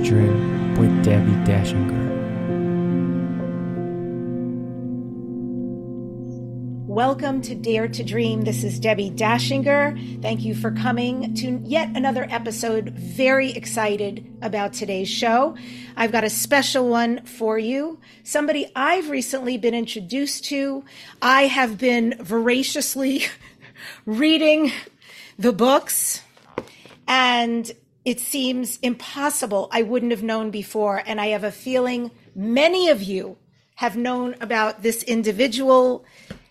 Dream with Debbie Dachinger. Welcome to Dare to Dream. This is Debbie Dachinger. Thank you for coming to yet another episode. Very excited about today's show. I've got a special one for you. Somebody I've recently been introduced to. I have been voraciously reading the books and it seems impossible I wouldn't have known before. And I have a feeling many of you have known about this individual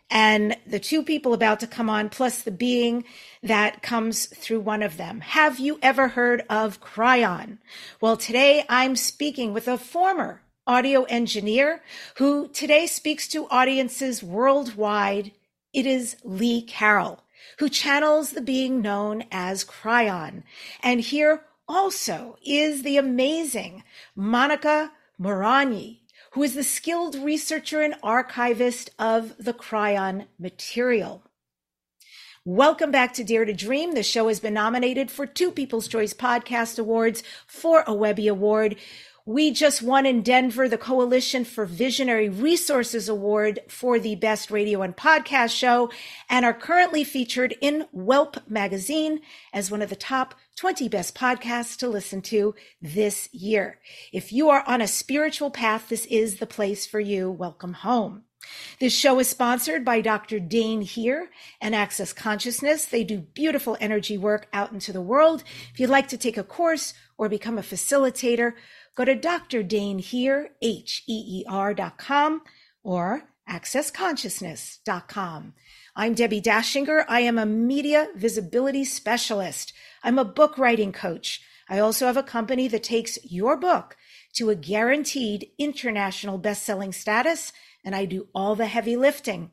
and the two people about to come on, plus the being that comes through one of them. Have you ever heard of Kryon? Well, today I'm speaking with a former audio engineer who today speaks to audiences worldwide. It is Lee Carroll, who channels the being known as Kryon. And here also is the amazing Monica Muranyi, who is the skilled researcher and archivist of the Kryon material. Welcome back to Dare to Dream. The show has been nominated for two People's Choice Podcast Awards, for a Webby Award. We just won in Denver the Coalition for Visionary Resources Award for the Best Radio and Podcast Show and are currently featured in Whelp magazine as one of the top 20 best podcasts to listen to this year. If you are on a spiritual path, this is the place for you. Welcome home. This show is sponsored by Dr. Dain Heer and Access Consciousness. They do beautiful energy work out into the world. If you'd like to take a course or become a facilitator, go to Dr. Dain Heer, H-E-E-R dot com or accessconsciousness.com. I'm Debbie Dachinger. I am a media visibility specialist. I'm a book writing coach. I also have a company that takes your book to a guaranteed international best-selling status, and I do all the heavy lifting.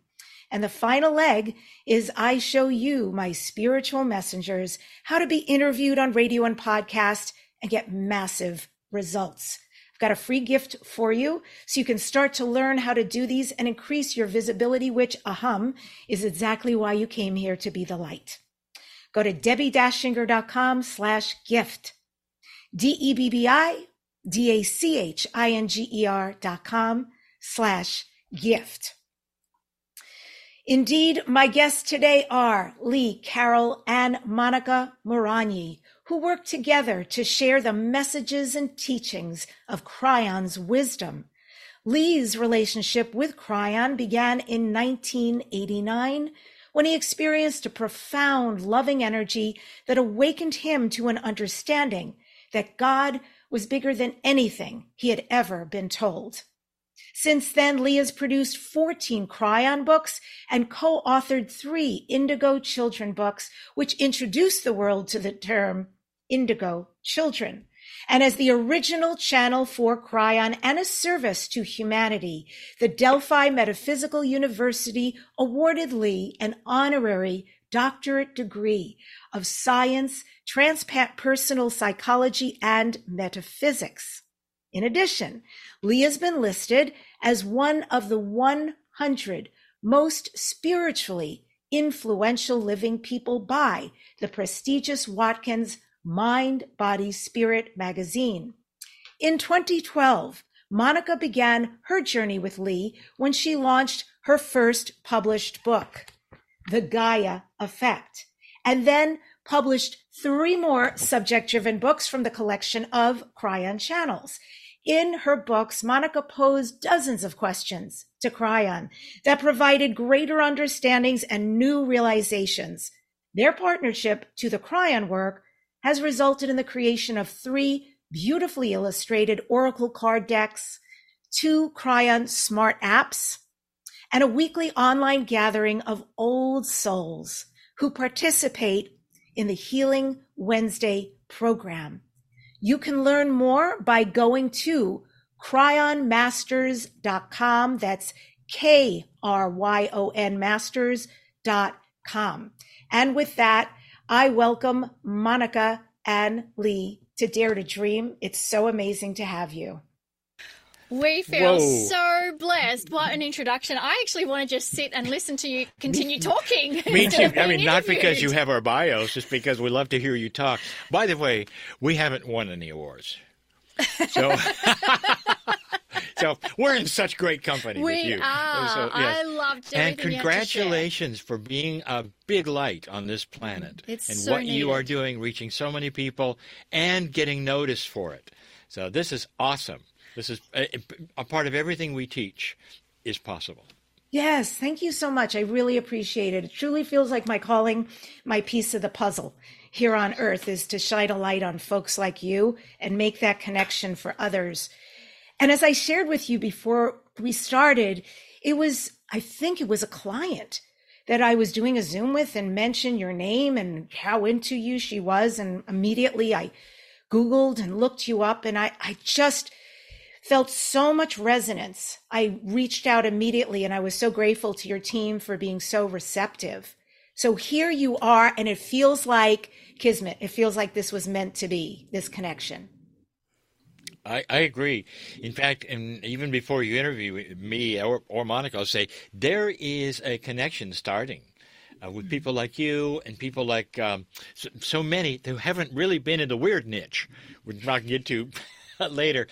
And the final leg is I show you, my spiritual messengers, how to be interviewed on radio and podcast and get massive results. I've got a free gift for you so you can start to learn how to do these and increase your visibility, which, ahum, is exactly why you came here to be the light. Go to debbiedachinger.com slash gift. D-E-B-B-I-D-A-C-H-I-N-G-E-R dot com slash gift. Indeed, my guests today are Lee Carroll and Monica Muranyi, who work together to share the messages and teachings of Kryon's wisdom. Lee's relationship with Kryon began in 1989 when he experienced a profound loving energy that awakened him to an understanding that God was bigger than anything he had ever been told. Since then, Lee has produced 14 Kryon books and co-authored three Indigo Children books, which introduced the world to the term Indigo Children. And as the original channel for Kryon and a service to humanity, the Delphi Metaphysical University awarded Lee an honorary doctorate degree of science, transpersonal psychology, and metaphysics. In addition, Lee has been listed as one of the 100 most spiritually influential living people by the prestigious Watkins Mind, Body, Spirit magazine. In 2012, Monica began her journey with Lee when she launched her first published book, The Gaia Effect, and then published three more subject driven books from the collection of Kryon channels. In her books, Monica posed dozens of questions to Kryon that provided greater understandings and new realizations. Their partnership to the Kryon work has resulted in the creation of three beautifully illustrated Oracle card decks, two Kryon smart apps, and a weekly online gathering of old souls who participate in the Healing Wednesday program. You can learn more by going to kryonmasters.com. That's K R Y O N masters.com. And with that, I welcome Monica and Lee to Dare to Dream. It's so amazing to have you. We feel Whoa. so blessed. What an introduction. I actually want to just sit and listen to you continue talking. Me too. I being mean, not because you have our bios, just because we love to hear you talk. By the way, we haven't won any awards. So, so we're in such great company We with you. are. So, I loved everything and you had to share. congratulations for being a big light on this planet It's and so what you are doing, reaching so many people and getting noticed for it. So this is awesome. This is a, a part of everything we teach is possible. Yes, thank you so much. I really appreciate it. It truly feels like my calling, my piece of the puzzle here on earth is to shine a light on folks like you and make that connection for others. And as I shared with you before we started, it was, I think it was a client that I was doing a Zoom with and mentioned your name and how into you she was. And immediately I Googled and looked you up and I, I just, felt so much resonance. I reached out immediately and I was so grateful to your team for being so receptive. So here you are, and it feels like Kismet. It feels like this was meant to be, this connection. I, I agree. In fact, and even before you interview me or, or Monica, I'll say there is a connection starting uh, with people like you and people like um, so, so many who haven't really been in the weird niche. We're not going to get to later.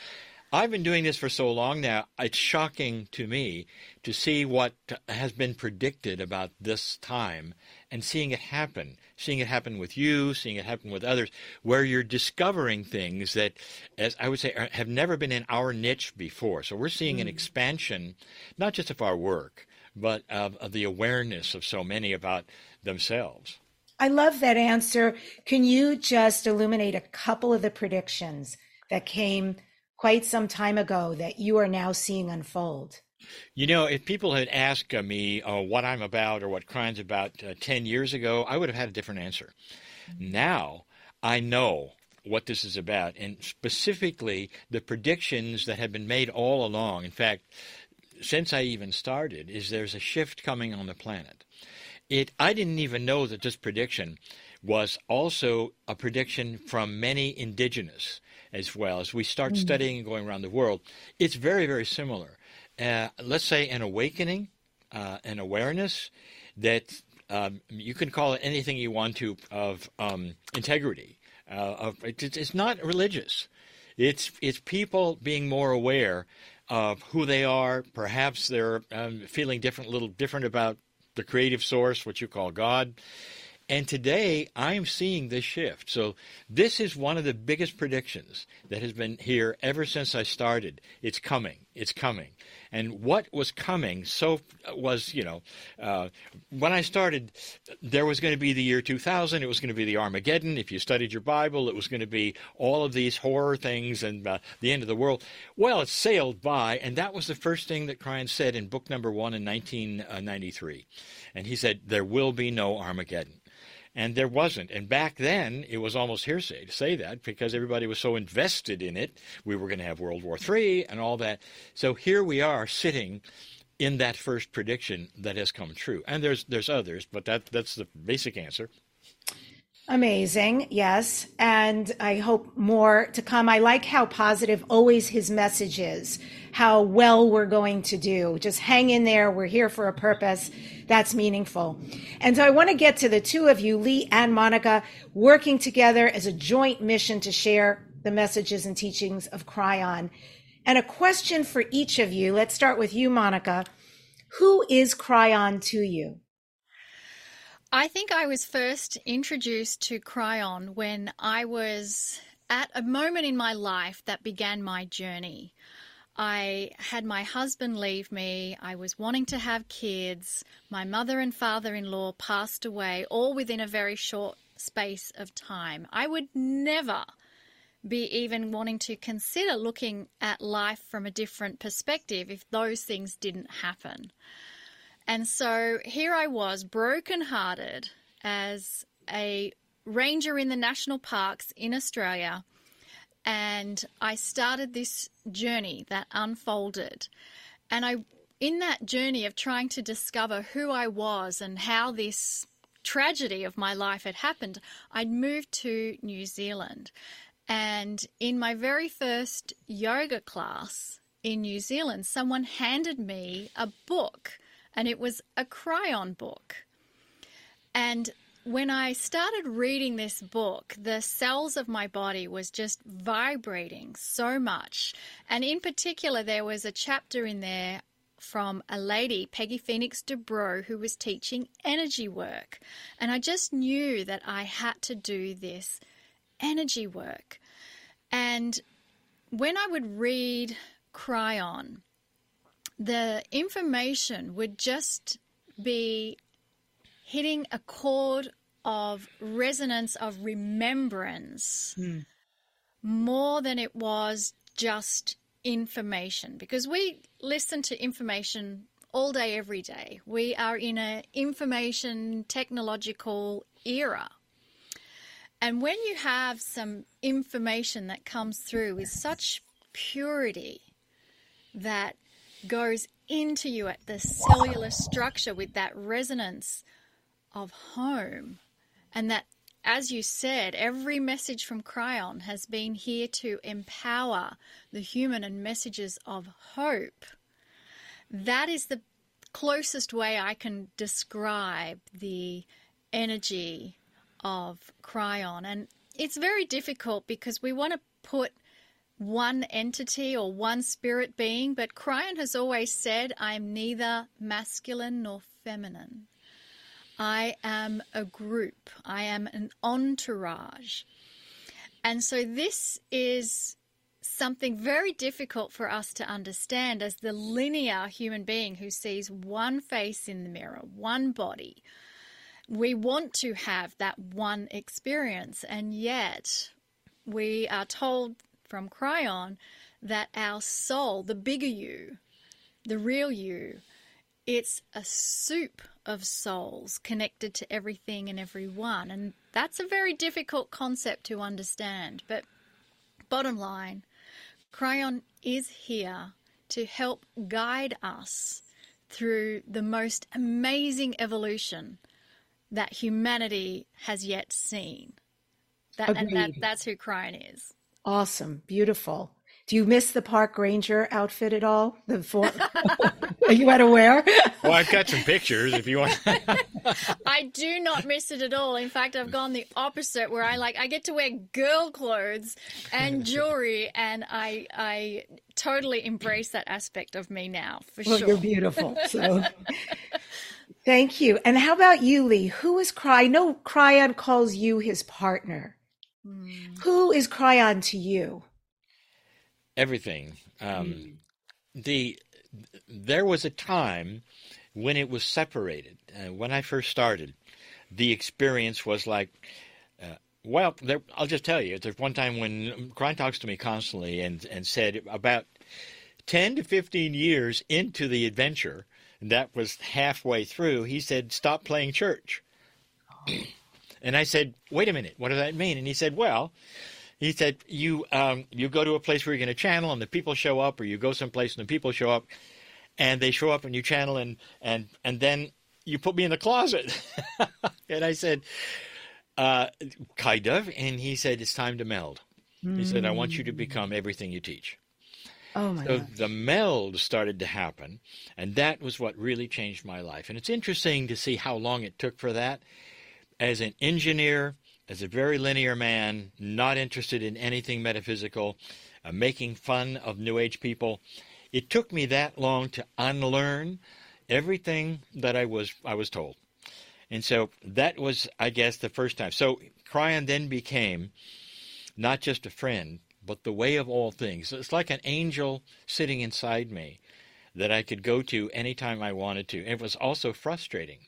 I've been doing this for so long now, it's shocking to me to see what has been predicted about this time and seeing it happen. Seeing it happen with you, seeing it happen with others, where you're discovering things that, as I would say, are- have never been in our niche before. So we're seeing an mm. expansion, not just of our work, but of, of the awareness of so many about themselves. I love that answer. Can you just illuminate a couple of the predictions that came quite some time ago that you are now seeing unfold? You know, if people had asked uh, me uh, what I'm about or what Kryon's about uh, 10 years ago, I would have had a different answer. Now, I know what this is about, and specifically the predictions that have been made all along. In fact, since I even started, is there's a shift coming on the planet. It I didn't even know that this prediction was also a prediction from many indigenous as well. As we start studying and going around the world, it's very, very similar. Uh, let's say an awakening, uh, an awareness that um, you can call it anything you want to of um, integrity. Uh, of, it, it's not religious. It's it's people being more aware of who they are. Perhaps they're um, feeling different, a little different about the creative source, what you call God. And today I'm seeing this shift. So this is one of the biggest predictions that has been here ever since I started. It's coming. It's coming. And what was coming so was, you know, uh, when I started, there was going to be the year 2000. It was going to be the Armageddon. If you studied your Bible, it was going to be all of these horror things and uh, the end of the world. Well, it sailed by, and that was the first thing that Kryon said in book number one in 1993. And he said, There will be no Armageddon. And there wasn't. And back then, it was almost hearsay to say that because everybody was so invested in it. We were going to have World War III and all that. So here we are sitting in that first prediction that has come true. And there's there's others, but that that's the basic answer. Amazing. Yes. And I hope more to come. I like how positive always his message is, how well we're going to do. Just hang in there. We're here for a purpose. That's meaningful. And so I want to get to the two of you, Lee and Monica, working together as a joint mission to share the messages and teachings of Kryon. And a question for each of you. Let's start with you, Monica. Who is Kryon to you? I think I was first introduced to Kryon when I was at a moment in my life that began my journey. I had my husband leave me. I was wanting to have kids. My mother and father in law passed away, all within a very short space of time. I would never be even wanting to consider looking at life from a different perspective if those things didn't happen. And so here I was, brokenhearted as a ranger in the national parks in Australia. And I started this journey that unfolded. And I, in that journey of trying to discover who I was and how this tragedy of my life had happened, I'd moved to New Zealand. And in my very first yoga class in New Zealand, someone handed me a book and it was a Kryon book. And when I started reading this book, the cells of my body was just vibrating so much. And in particular, there was a chapter in there from a lady, Peggy Phoenix Dubro, who was teaching energy work. And I just knew that I had to do this energy work. And when I would read Kryon, the information would just be hitting a chord of resonance of remembrance mm. more than it was just information. Because we listen to information all day every day. We are in an information technological era. And when you have some information that comes through with such purity that goes into you at the cellular structure with that resonance of home. And that, as you said, every message from Kryon has been here to empower the human and messages of hope. That is the closest way I can describe the energy of Kryon. And it's very difficult because we want to put one entity or one spirit being, but Kryon has always said, I'm neither masculine nor feminine. I am a group, I am an entourage. And so this is something very difficult for us to understand as the linear human being who sees one face in the mirror, one body. We want to have that one experience, and yet we are told from Kryon that our soul, the bigger you, the real you, it's a soup of souls connected to everything and everyone. And that's a very difficult concept to understand. But bottom line, Kryon is here to help guide us through the most amazing evolution that humanity has yet seen. That, and that, that's who Kryon is. Awesome. Beautiful. Do you miss the park ranger outfit at all? The four, are you at aware? well, I've got some pictures if you want. I do not miss it at all. In fact, I've gone the opposite, where I like I get to wear girl clothes and jewelry, and I I totally embrace that aspect of me now for well, sure. You're beautiful. So. Thank you. And how about you, Lee? Who is Cry? I know Kryon calls you his partner. Mm. Who is Kryon to you? Everything. Um, mm. The there was a time when it was separated. Uh, when I first started, the experience was like, uh, well, there, I'll just tell you. There's one time when Kryon talks to me constantly and and said about ten to fifteen years into the adventure, that was halfway through. He said, "Stop playing church." And I said, wait a minute, what does that mean? And he said, well, he said, you, um, you go to a place where you're going to channel and the people show up, or you go someplace and the people show up, and they show up and you channel, and, and, and then you put me in the closet. and I said, uh, kind of. And he said, it's time to meld. Mm. He said, I want you to become everything you teach. Oh my so gosh. the meld started to happen, and that was what really changed my life. And it's interesting to see how long it took for that as an engineer, as a very linear man, not interested in anything metaphysical, uh, making fun of New Age people, it took me that long to unlearn everything that I was I was told. And so that was, I guess, the first time. So Kryon then became not just a friend, but the way of all things. It's like an angel sitting inside me that I could go to anytime I wanted to. It was also frustrating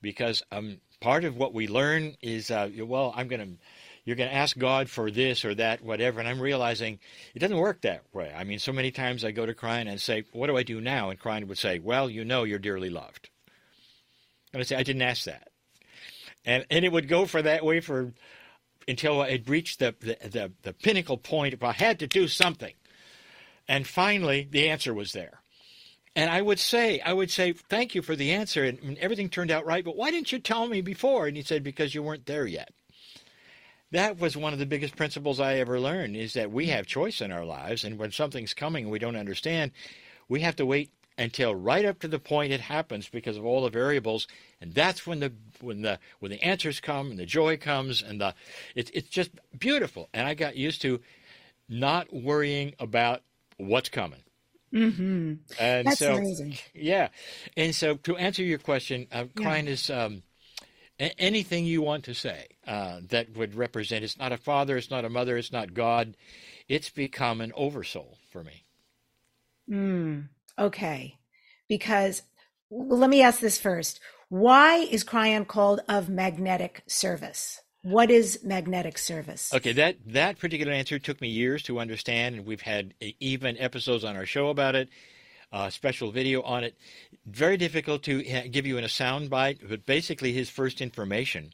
because um, part of what we learn is, uh, well, I'm going to, you're going to ask God for this or that, whatever. And I'm realizing it doesn't work that way. I mean, so many times I go to Kryon and say, what do I do now? And Kryon would say, well, you know you're dearly loved. And I say, I didn't ask that. And, and it would go for that way for until I it reached the, the, the, the pinnacle point if I had to do something. And finally, the answer was there. And I would say, I would say, thank you for the answer, and everything turned out right. But why didn't you tell me before? And he said, because you weren't there yet. That was one of the biggest principles I ever learned: is that we have choice in our lives, and when something's coming and we don't understand, we have to wait until right up to the point it happens because of all the variables, and that's when the when the when the answers come and the joy comes and the it's it's just beautiful. And I got used to not worrying about what's coming. Mm-hmm. And That's so, amazing. yeah. And so to answer your question, uh, Yeah. Is um, a- anything you want to say uh, that would represent. It's not a father. It's not a mother. It's not God. It's become an oversoul for me. Mm, okay. Because well, let me ask this first. Why is Kryon called of magnetic service? What is magnetic service? Okay, that that particular answer took me years to understand, and we've had even episodes on our show about it, uh, special video on it. Very difficult to give you in a sound bite, but basically, his first information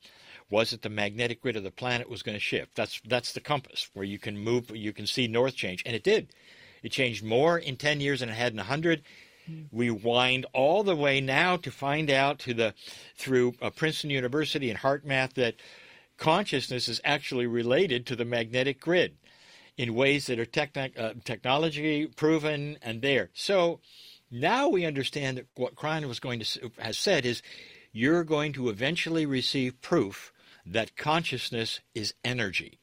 was that the magnetic grid of the planet was going to shift. That's that's the compass where you can move, you can see north change, and it did. It changed more in ten years than it had in a hundred. We wind all the way now to find out to the through uh, Princeton University and HeartMath that consciousness is actually related to the magnetic grid in ways that are techni- uh, technology proven and there. So now we understand that what Kryon was going to has said is you're going to eventually receive proof that consciousness is energy.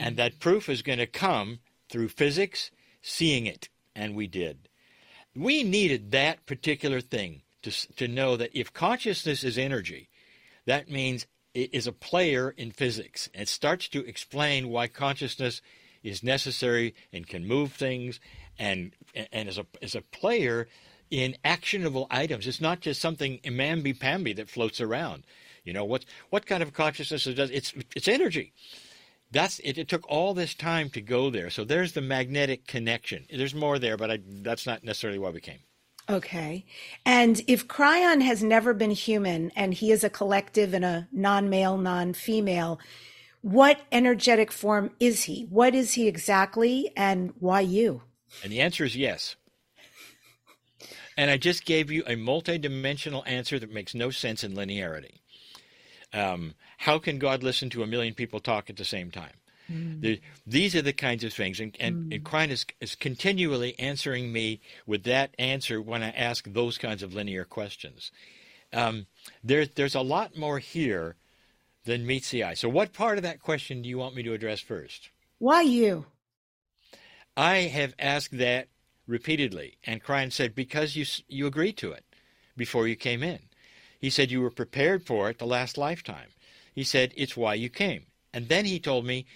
And that proof is going to come through physics, seeing it, and we did. We needed that particular thing to, to know that if consciousness is energy, that means is a player in physics. It starts to explain why consciousness is necessary and can move things and and is a is a player in actionable items. It's not just something mamby pamby that floats around. You know what what kind of consciousness it does? It's it's energy. That's it, it. took all this time to go there. So there's the magnetic connection. There's more there, but I, that's not necessarily why we came. Okay. And if Kryon has never been human and he is a collective and a non male, non female, what energetic form is he? What is he exactly and why you? And the answer is yes. And I just gave you a multidimensional answer that makes no sense in linearity. Um, how can God listen to a million people talk at the same time? The, these are the kinds of things, and, and, and Kryon is, is continually answering me with that answer when I ask those kinds of linear questions. Um, there, there's a lot more here than meets the eye. So, what part of that question do you want me to address first? Why you? I have asked that repeatedly, and Kryon said, because you, you agreed to it before you came in. He said you were prepared for it the last lifetime. He said, it's why you came. And then he told me,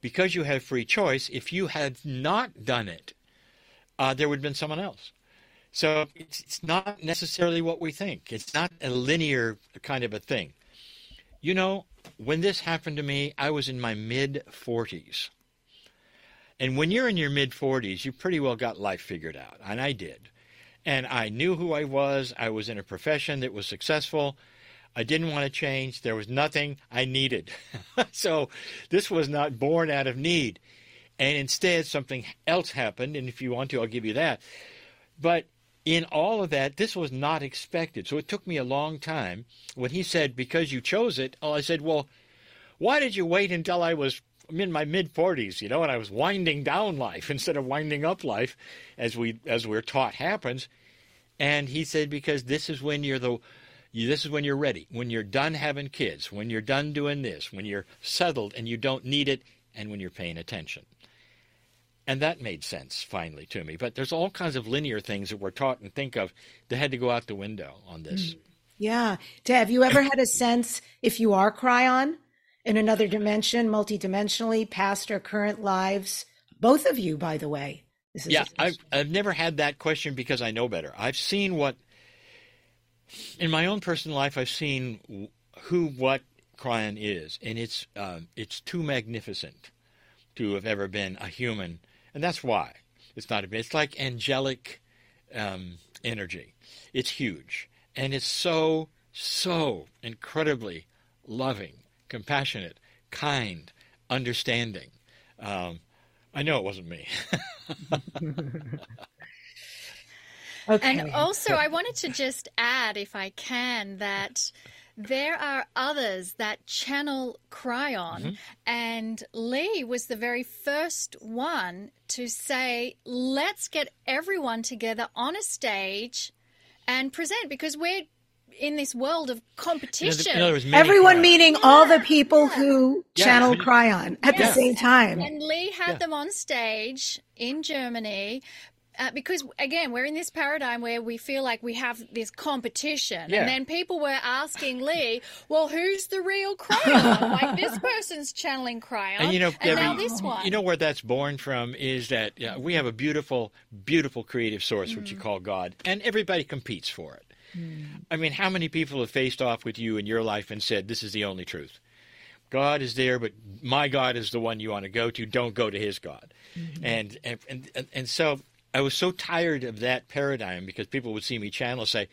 because you have free choice, if you had not done it, uh, there would have been someone else. So it's, it's not necessarily what we think. It's not a linear kind of a thing. You know, when this happened to me, I was in my mid 40s. And when you're in your mid 40s, you pretty well got life figured out. And I did. And I knew who I was. I was in a profession that was successful. I didn't want to change. There was nothing I needed. so this was not born out of need. And instead, something else happened. And if you want to, I'll give you that. But in all of that, this was not expected. So it took me a long time. When he said, because you chose it, oh, I said, well, why did you wait until I was in my mid 40s, you know, and I was winding down life instead of winding up life as we as we're taught happens. And he said because this is when you're the this is when you're ready. When you're done having kids, when you're done doing this, when you're settled and you don't need it and when you're paying attention. And that made sense finally to me. But there's all kinds of linear things that we're taught and think of that had to go out the window on this. Mm. Yeah. Dad, have you ever had a sense if you are Kryon in another dimension, multidimensionally, past or current lives? Both of you, by the way. This is Yeah, I've, I've never had that question because I know better. I've seen what, in my own personal life, I've seen who what Kryon is, and it's um, it's too magnificent to have ever been a human, and that's why it's not. a It's like angelic um, energy. It's huge, and it's so so incredibly loving, compassionate, kind, understanding. Um, I know it wasn't me. okay. And also, I wanted to just add, if I can, that there are others that channel Kryon, Mm-hmm. and Lee was the very first one to say, let's get everyone together on a stage and present because we're in this world of In other- competition. in other words, Everyone crowds. meaning all the people who Yeah. channel Kryon at the same time. And Lee had Yeah. them on stage in Germany. Uh, because again, we're in this paradigm where we feel like we have this competition, Yeah. and then people were asking Lee, "Well, who's the real Kryon? like this person's channeling Kryon, And you know, and now this one." you know where that's born from is that we have a beautiful, beautiful creative source, which you Mm. call God, and everybody competes for it. I mean, how many people have faced off with you in your life and said, "This is the only truth"? God is there, but my God is the one you want to go to. Don't go to His God. And, and and and so I was so tired of that paradigm because people would see me channel and say,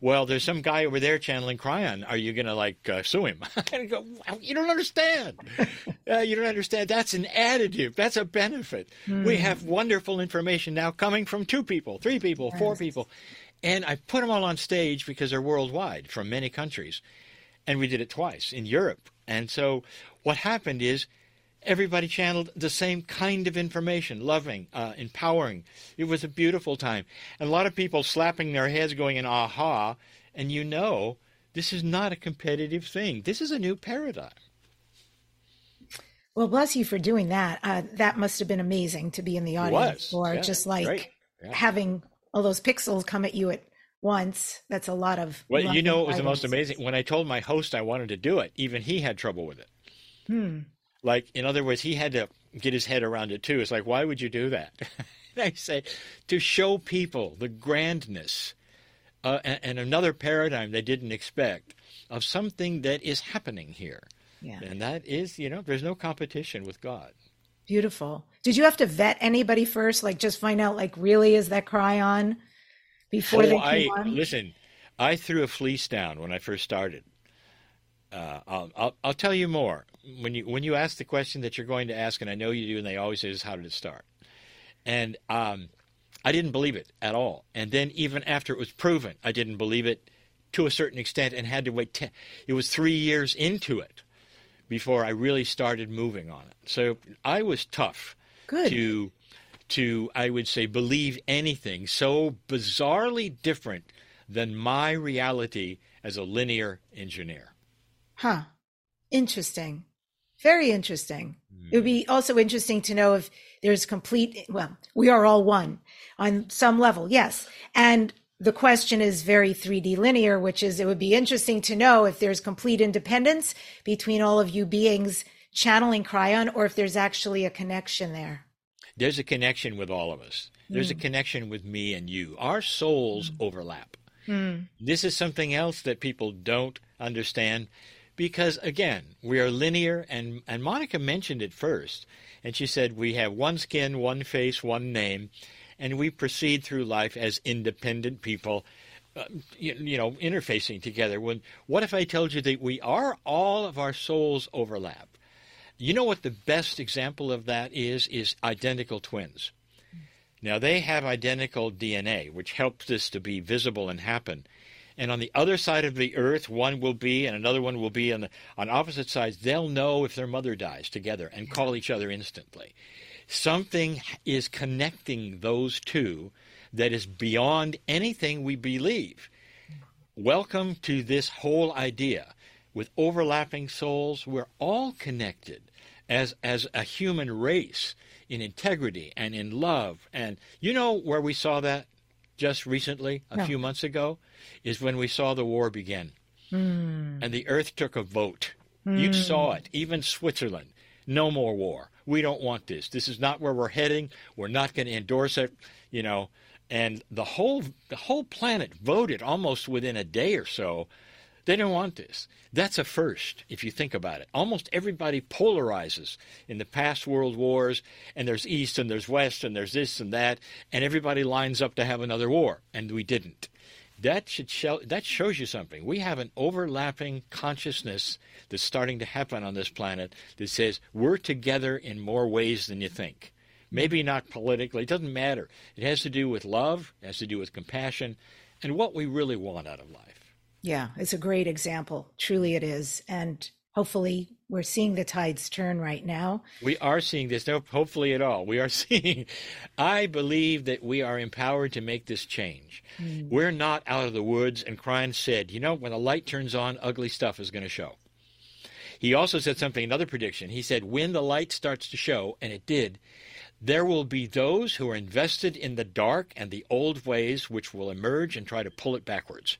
"Well, there's some guy over there channeling Kryon. Are you going to like uh, sue him?" and I go, "Wow, "You don't understand. uh, you don't understand. That's an additive. That's a benefit. We have wonderful information now coming from two people, three people, four people." And I put them all on stage because they're worldwide from many countries and we did it twice in Europe. And so what happened is everybody channeled the same kind of information, loving, uh, empowering. It was a beautiful time. And a lot of people slapping their heads going in aha, and you know this is not a competitive thing. This is a new paradigm. Well, bless you for doing that. Uh, that must have been amazing to be in the audience for Yeah, just like. Yeah. having all those pixels come at you at once. That's a lot of. Well, you know, it was the most amazing. When I told my host I wanted to do it, even he had trouble with it. Hmm. Like, in other words, he had to get his head around it too. It's like, why would you do that? I say, to show people the grandness uh, and, and another paradigm they didn't expect of something that is happening here. Yeah. And that is, you know, there's no competition with God. Beautiful. Did you have to vet anybody first? Like, just find out, like, really is that Kryon before they Oh, I came on? listen. I threw a fleece down when I first started. Uh, I'll, I'll I'll tell you more when you when you ask the question that you're going to ask, and I know you do, and they always say, is "How did it start?" And um, I didn't believe it at all. And then even after it was proven, I didn't believe it to a certain extent, and had to wait. Ten, it was three years into it before I really started moving on it. So I was tough Good. to to I would say believe anything so bizarrely different than my reality as a linear engineer. Huh. Interesting. Very interesting. It would Hmm. be mm. also interesting to know if there's complete, well, we are all one on some level, yes. And the question is very 3D linear, which is it would be interesting to know if there's complete independence between all of you beings channeling Kryon or if there's actually a connection there. There's a connection with all of us. There's a hmm. connection with me and you. Our souls hmm. overlap. Hmm. This is something else that people don't understand because again, we are linear and and Monica mentioned it first and she said we have one skin, one face, one name and we proceed through life as independent people uh, you, you know interfacing together when what if I told you that we are all of our souls overlap? You know what the best example of that is is identical twins. Now they have identical DNA, which helps this to be visible and happen. And on the other side of the earth, one will be, and another one will be on the on opposite sides. They'll know if their mother dies together and call each other instantly. Something is connecting those two that is beyond anything we believe. Welcome to this whole idea. With overlapping souls, we're all connected as as a human race in integrity and in love. And you know where we saw that just recently, a No. few months ago, is when we saw the war begin. Hmm. And the earth took a vote. You hmm. saw it, even Switzerland. No more war. We don't want this. This is not where we're heading. We're not going to endorse it, you know. And the whole the whole planet voted almost within a day or so. They don't want this. That's a first, if you think about it. Almost everybody polarizes in the past world wars, and there's East and there's West and there's this and that, and everybody lines up to have another war, and we didn't. That should show, that shows you something. We have an overlapping consciousness that's starting to happen on this planet that says we're together in more ways than you think. Maybe not politically, it doesn't matter. It has to do with love, it has to do with compassion, and what we really want out of life. Yeah, it's a great example. Truly, it is. And hopefully, we're seeing the tides turn right now. We are seeing this. No, hopefully at all. We are seeing. I believe that we are empowered to make this change. Mm. We're not out of the woods. And Kryon said, you know, when the light turns on, ugly stuff is going to show. He also said something, another prediction. He said, when the light starts to show, and it did, there will be those who are invested in the dark and the old ways which will emerge and try to pull it backwards.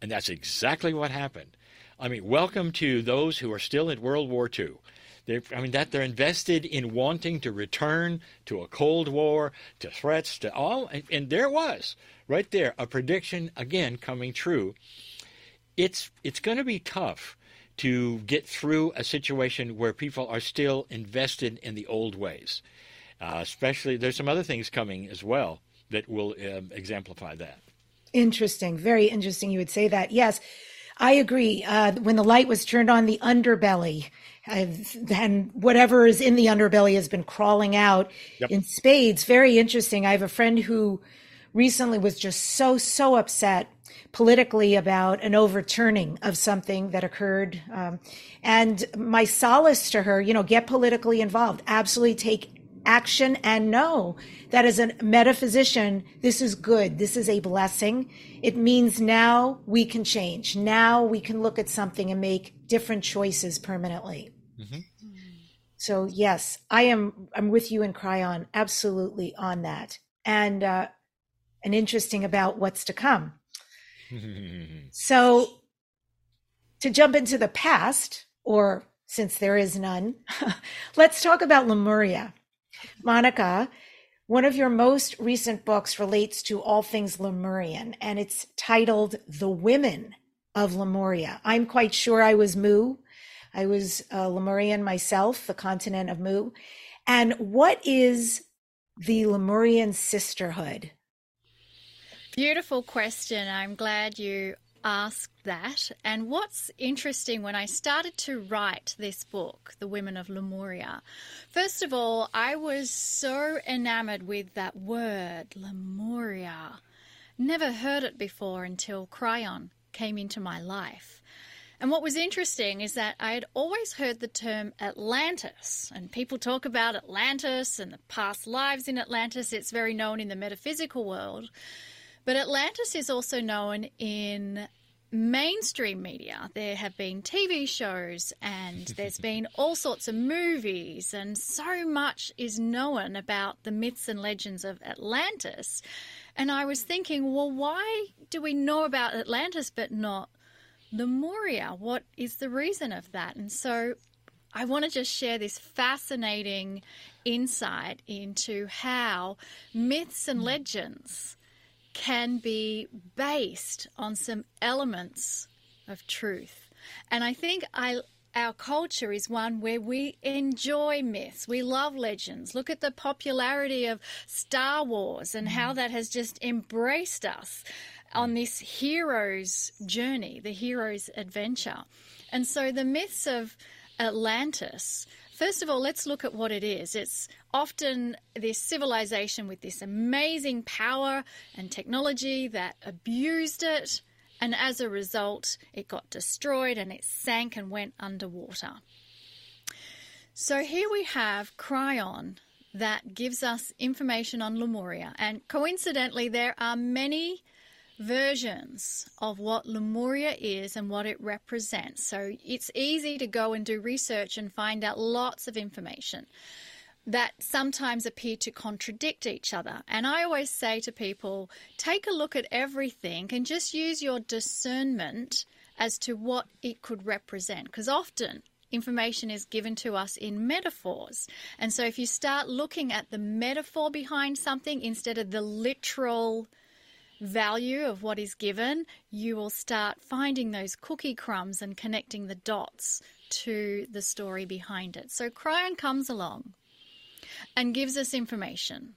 And that's exactly what happened. I mean, welcome to those who are still in World War II. They're, I mean, that they're invested in wanting to return to a Cold War, to threats, to all. And, and there was, right there, a prediction, again, coming true. It's, it's going to be tough to get through a situation where people are still invested in the old ways. Uh, especially, there's some other things coming as well that will um, exemplify that. Interesting. Very interesting. You would say that. Yes, I agree. Uh, when the light was turned on the underbelly, uh, then whatever is in the underbelly has been crawling out yep. in spades. Very interesting. I have a friend who recently was just so, so upset politically about an overturning of something that occurred. Um, and my solace to her, you know, get politically involved, absolutely take action and know that as a metaphysician, this is good. This is a blessing. It means now we can change. Now we can look at something and make different choices permanently. Mm-hmm. So yes, I am. I'm with you and Kryon absolutely on that. And uh, and interesting about what's to come. so to jump into the past, or since there is none, let's talk about Lemuria. Monica, one of your most recent books relates to all things Lemurian, and it's titled The Women of Lemuria. I'm quite sure I was Mu. I was a Lemurian myself, the continent of Mu. And what is the Lemurian sisterhood? Beautiful question. I'm glad you asked that. And what's interesting when I started to write this book, The Women of Lemuria, first of all, I was so enamored with that word, Lemuria. Never heard it before until Kryon came into my life. And what was interesting is that I had always heard the term Atlantis, and people talk about Atlantis and the past lives in Atlantis. It's very known in the metaphysical world. But Atlantis is also known in mainstream media. There have been TV shows and there's been all sorts of movies, and so much is known about the myths and legends of Atlantis. And I was thinking, well, why do we know about Atlantis but not Lemuria? What is the reason of that? And so I want to just share this fascinating insight into how myths and hmm. legends can be based on some elements of truth. And I think I our culture is one where we enjoy myths. We love legends. Look at the popularity of Star Wars and how mm. that has just embraced us on this hero's journey, the hero's adventure. And so the myths of Atlantis First of all, let's look at what it is. It's often this civilization with this amazing power and technology that abused it, and as a result, it got destroyed and it sank and went underwater. So here we have Kryon that gives us information on Lemuria, and coincidentally, there are many versions of what Lemuria is and what it represents. So it's easy to go and do research and find out lots of information that sometimes appear to contradict each other. And I always say to people, take a look at everything and just use your discernment as to what it could represent. Because often information is given to us in metaphors. And so if you start looking at the metaphor behind something instead of the literal value of what is given, you will start finding those cookie crumbs and connecting the dots to the story behind it. So Kryon comes along and gives us information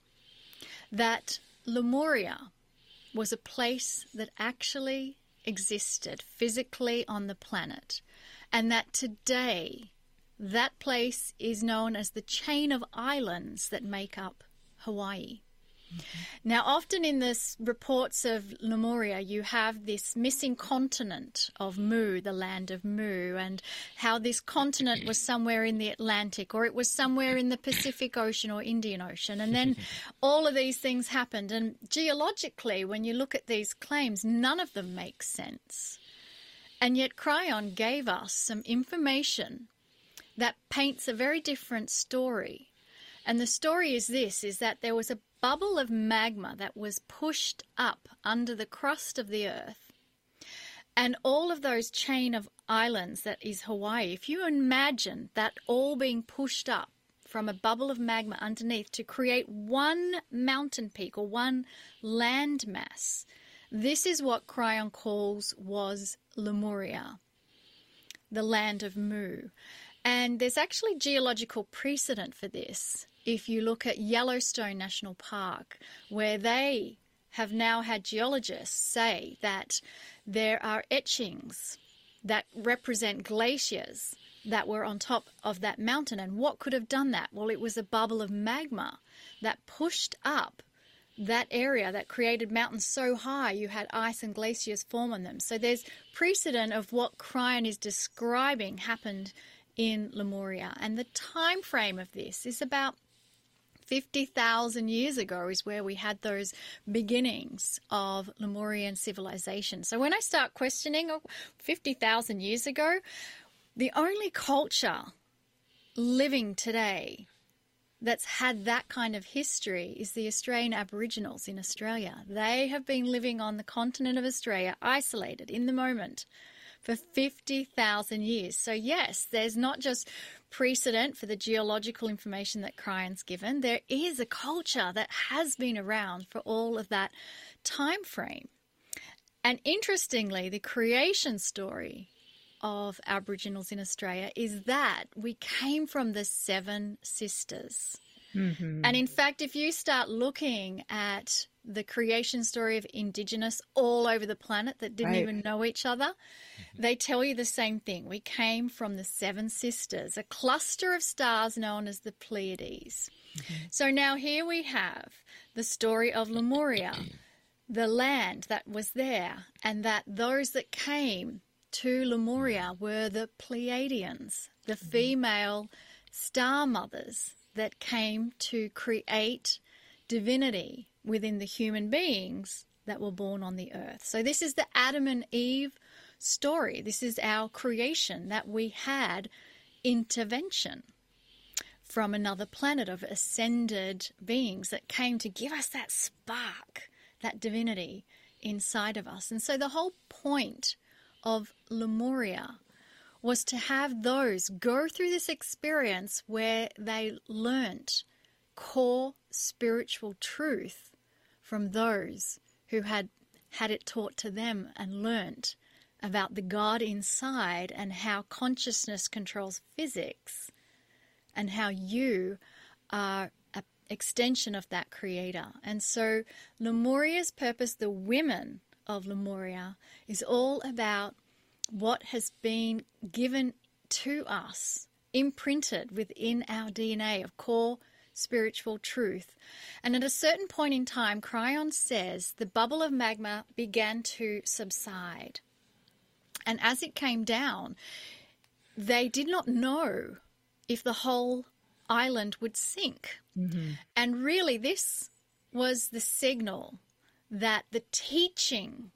that Lemuria was a place that actually existed physically on the planet, and that today that place is known as the chain of islands that make up Hawaii. Now, often in this reports of Lemuria, you have this missing continent of Mu, the land of Mu, and how this continent was somewhere in the Atlantic or it was somewhere in the Pacific Ocean or Indian Ocean. And then all of these things happened. And geologically, when you look at these claims, none of them make sense. And yet, Kryon gave us some information that paints a very different story. And the story is this is that there was a bubble of magma that was pushed up under the crust of the earth. And all of those chain of islands that is Hawaii, if you imagine that all being pushed up from a bubble of magma underneath to create one mountain peak or one land mass, this is what Kryon calls was Lemuria, the land of Mu. And there's actually geological precedent for this if you look at Yellowstone National Park, where they have now had geologists say that there are etchings that represent glaciers that were on top of that mountain. And what could have done that? Well, it was a bubble of magma that pushed up that area that created mountains so high you had ice and glaciers form on them. So there's precedent of what Kryon is describing happened in Lemuria. And the time frame of this is about 50,000 years ago is where we had those beginnings of Lemurian civilization. So when I start questioning oh, 50,000 years ago, the only culture living today that's had that kind of history is the Australian Aboriginals in Australia. They have been living on the continent of Australia, isolated in the moment, for 50,000 years. So, yes, there's not just precedent for the geological information that Kryon's given. There is a culture that has been around for all of that time frame. And interestingly, the creation story of Aboriginals in Australia is that we came from the Seven Sisters. Mm-hmm. And in fact, if you start looking at the creation story of Indigenous all over the planet that didn't right. even know each other, mm-hmm. they tell you the same thing. We came from the Seven Sisters, a cluster of stars known as the Pleiades. Mm-hmm. So now here we have the story of Lemuria, the land that was there, and that those that came to Lemuria were the Pleiadians, the mm-hmm. female star mothers that came to create divinity within the human beings that were born on the earth. So, this is the Adam and Eve story. This is our creation that we had intervention from another planet of ascended beings that came to give us that spark, that divinity inside of us. And so, the whole point of Lemuria was to have those go through this experience where they learnt core spiritual truth from those who had had it taught to them and learnt about the God inside and how consciousness controls physics and how you are an extension of that creator. And so Lemuria's purpose, the women of Lemuria, is all about what has been given to us, imprinted within our DNA of core spiritual truth. And at a certain point in time, Kryon says the bubble of magma began to subside. And as it came down, they did not know if the whole island would sink. Mm-hmm. And really, this was the signal that the teaching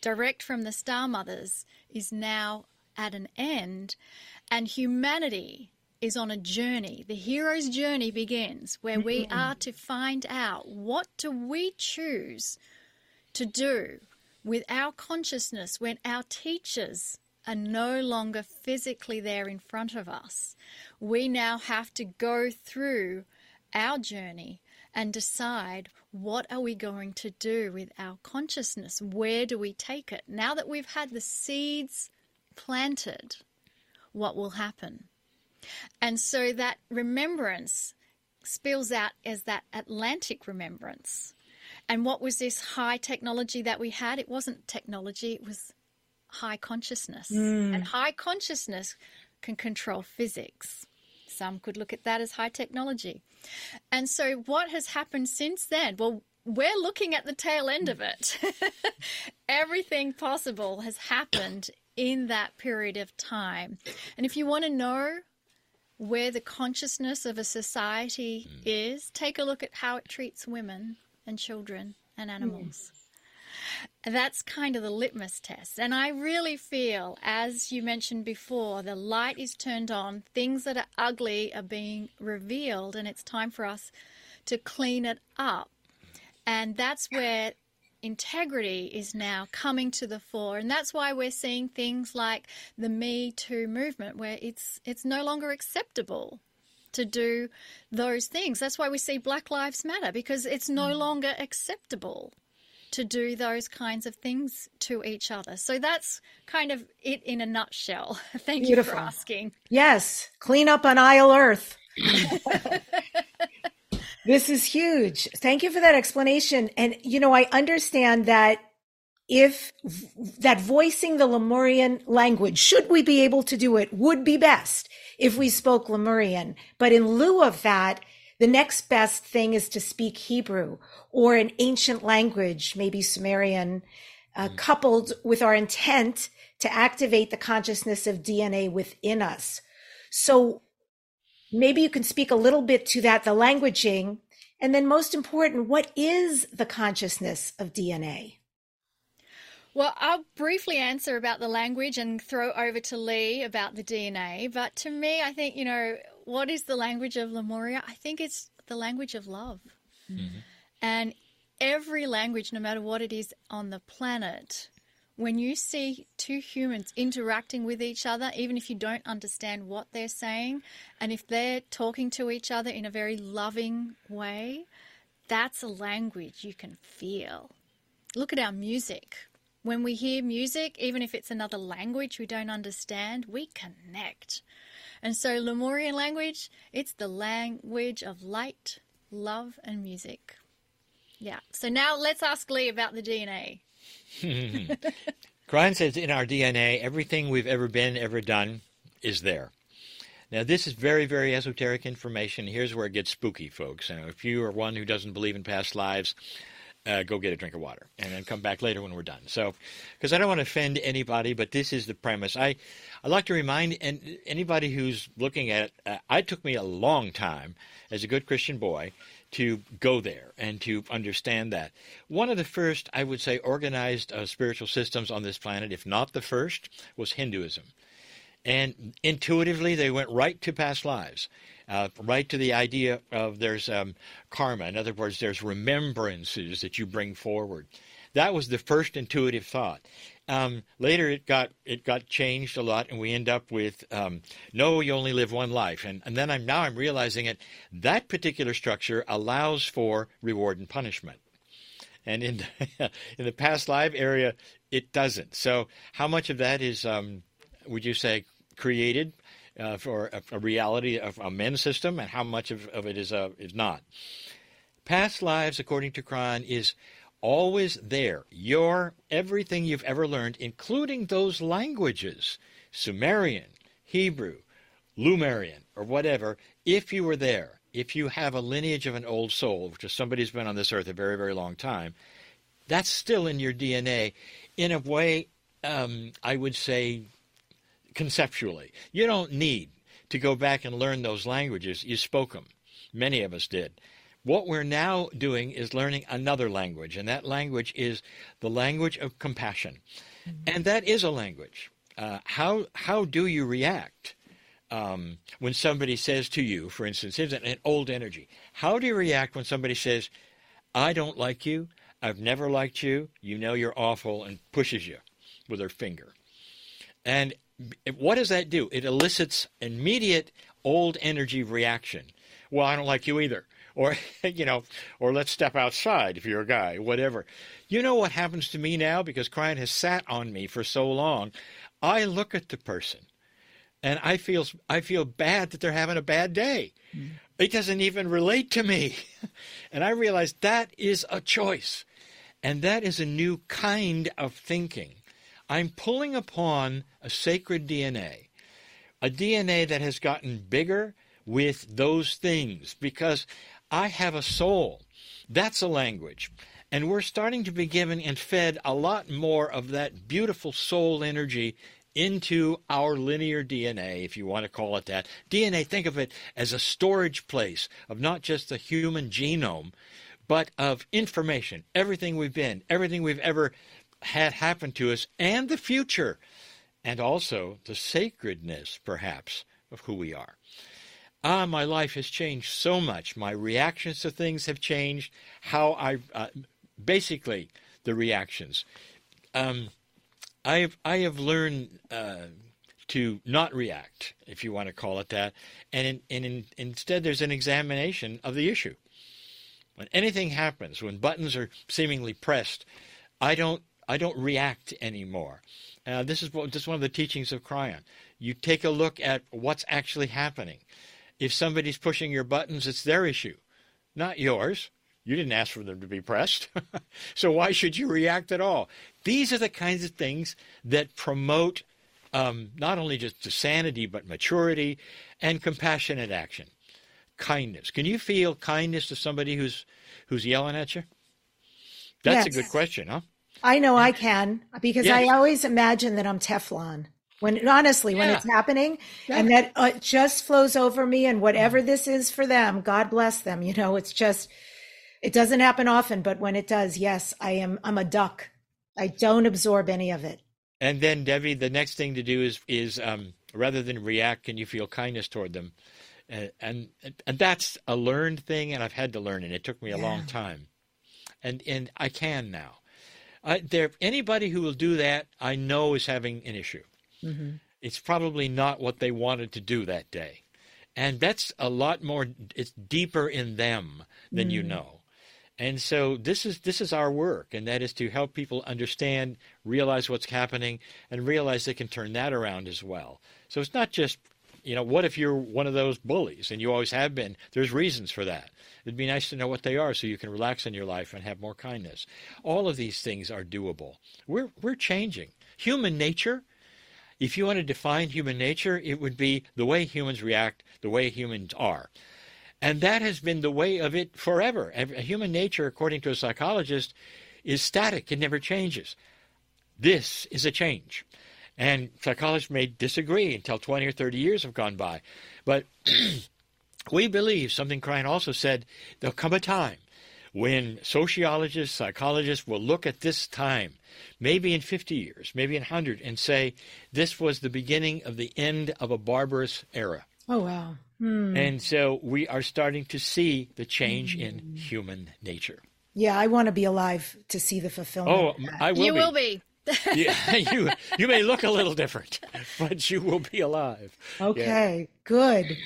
direct from the Star Mothers is now at an end, and humanity is on a journey. The hero's journey begins where we are to find out what do we choose to do with our consciousness when our teachers are no longer physically there in front of us. We now have to go through our journey and decide what are we going to do with our consciousness? Where do we take it? Now that we've had the seeds planted, what will happen? And so that remembrance spills out as that Atlantic remembrance. And what was this high technology that we had? It wasn't technology, it was high consciousness. Mm. And high consciousness can control physics. Some could look at that as high technology. And so, what has happened since then? Well, we're looking at the tail end of it. Everything possible has happened in that period of time. And if you want to know where the consciousness of a society mm. is, take a look at how it treats women and children and animals. Mm. That's kind of the litmus test. And I really feel, as you mentioned before, the light is turned on, things that are ugly are being revealed, and it's time for us to clean it up. And that's where integrity is now coming to the fore and that's why we're seeing things like the me too movement where it's it's no longer acceptable to do those things. That's why we see black lives matter because it's no mm. longer acceptable to do those kinds of things to each other. So that's kind of it in a nutshell. Thank Beautiful. you for asking. Yes clean up on isle earth This is huge. Thank you for that explanation. And, you know, I understand that if that voicing the Lemurian language, should we be able to do it, would be best if we spoke Lemurian. But in lieu of that, the next best thing is to speak Hebrew or an ancient language, maybe Sumerian, uh, mm. coupled with our intent to activate the consciousness of DNA within us. So maybe you can speak a little bit to that, the languaging. And then, most important, what is the consciousness of DNA? Well, I'll briefly answer about the language and throw over to Lee about the DNA. But to me, I think, you know, what is the language of Lemuria? I think it's the language of love. Mm-hmm. And every language, no matter what it is on the planet, when you see two humans interacting with each other, even if you don't understand what they're saying, and if they're talking to each other in a very loving way, that's a language you can feel. Look at our music. When we hear music, even if it's another language we don't understand, we connect. And so, Lemurian language, it's the language of light, love, and music. Yeah. So now let's ask Lee about the DNA. Kryon says in our DNA, everything we've ever been, ever done is there. Now, this is very, very esoteric information. Here's where it gets spooky, folks. Now, if you are one who doesn't believe in past lives, uh, go get a drink of water and then come back later when we're done. So, because I don't want to offend anybody, but this is the premise. I, I like to remind anybody who's looking at it, uh, it took me a long time as a good Christian boy to go there and to understand that. One of the first, I would say, organized uh, spiritual systems on this planet, if not the first, was Hinduism. And intuitively, they went right to past lives, uh, right to the idea of there's um, karma. In other words, there's remembrances that you bring forward. That was the first intuitive thought. Um, later, it got it got changed a lot, and we end up with um, no, you only live one life. And, and then I'm now I'm realizing it. That particular structure allows for reward and punishment, and in in the past life area, it doesn't. So, how much of that is um, would you say created uh, for a, a, reality of a men system, and how much of, of it is uh, is not? Past lives, according to Kryon, is always there. Your everything you've ever learned, including those languages, Sumerian, Hebrew, Lemurian, or whatever, if you were there, if you have a lineage of an old soul, which is somebody who's been on this earth a very, very long time, that's still in your DNA. In a way, um, I would say conceptually. You don't need to go back and learn those languages. You spoke them. Many of us did. What we're now doing is learning another language, and that language is the language of compassion. Mm-hmm. And that is a language. Uh, how, how do you react um, when somebody says to you, for instance, here's an, an old energy. How do you react when somebody says, I don't like you, I've never liked you, you know you're awful, and pushes you with her finger? And what does that do? It elicits immediate old energy reaction. Well, I don't like you either or you know, or let's step outside if you're a guy, whatever. You know what happens to me now because Kryon has sat on me for so long. I look at the person and I feel I feel bad that they're having a bad day. Mm. It doesn't even relate to me. and I realize that is a choice. And that is a new kind of thinking. I'm pulling upon a sacred DNA, a DNA that has gotten bigger with those things because I have a soul. That's a language. And we're starting to be given and fed a lot more of that beautiful soul energy into our linear DNA, if you want to call it that. DNA, think of it as a storage place of not just the human genome, but of information, everything we've been, everything we've ever had happen to us, and the future, and also the sacredness, perhaps, of who we are. Ah, my life has changed so much. My reactions to things have changed. How I uh, basically the reactions. Um, I have I have learned uh, to not react, if you want to call it that, and in, and in, instead there's an examination of the issue. When anything happens, when buttons are seemingly pressed, I don't I don't react anymore. Uh, this is what, just one of the teachings of Kryon. You take a look at what's actually happening. If somebody's pushing your buttons, it's their issue, not yours. You didn't ask for them to be pressed. so why should you react at all? These are the kinds of things that promote um, not only just sanity, but maturity and compassionate action. Kindness. Can you feel kindness to somebody who's who's yelling at you? That's yes. a good question, huh? I know I can because yes. I always imagine that I'm Teflon. When honestly, yeah. when it's happening, yeah. and that uh, just flows over me, and whatever this is for them, God bless them. You know, it's just it doesn't happen often, but when it does, yes, I am. I'm a duck. I don't absorb any of it. And then, Debbie, the next thing to do is is um, rather than react, can you feel kindness toward them? Uh, and and that's a learned thing, and I've had to learn and It took me a yeah. long time, and and I can now. Uh, there, anybody who will do that, I know is having an issue. Mm-hmm. It's probably not what they wanted to do that day, and that's a lot more. It's deeper in them than mm you know. And so this is this is our work, and that is to help people understand, realize what's happening, and realize they can turn that around as well. So it's not just, you know, what if you're one of those bullies, and you always have been? There's reasons for that. It'd be nice to know what they are, so you can relax in your life and have more kindness. All of these things are doable. We're we're changing. Human nature. If you want to define human nature, it would be the way humans react, the way humans are. And that has been the way of it forever. Human nature, according to a psychologist, is static, it never changes. This is a change. And psychologists may disagree until 20 or 30 years have gone by. But we believe, something Kryon also said, there'll come a time when sociologists, psychologists will look at this time, maybe in 50 years, maybe in 100, and say, this was the beginning of the end of a barbarous era. Oh, wow. Hmm. And so we are starting to see the change in hmm. human nature. Yeah, I want to be alive to see the fulfillment. Oh, I will. You be. will be. yeah, you you may look a little different, but you will be alive. Okay, yeah. good.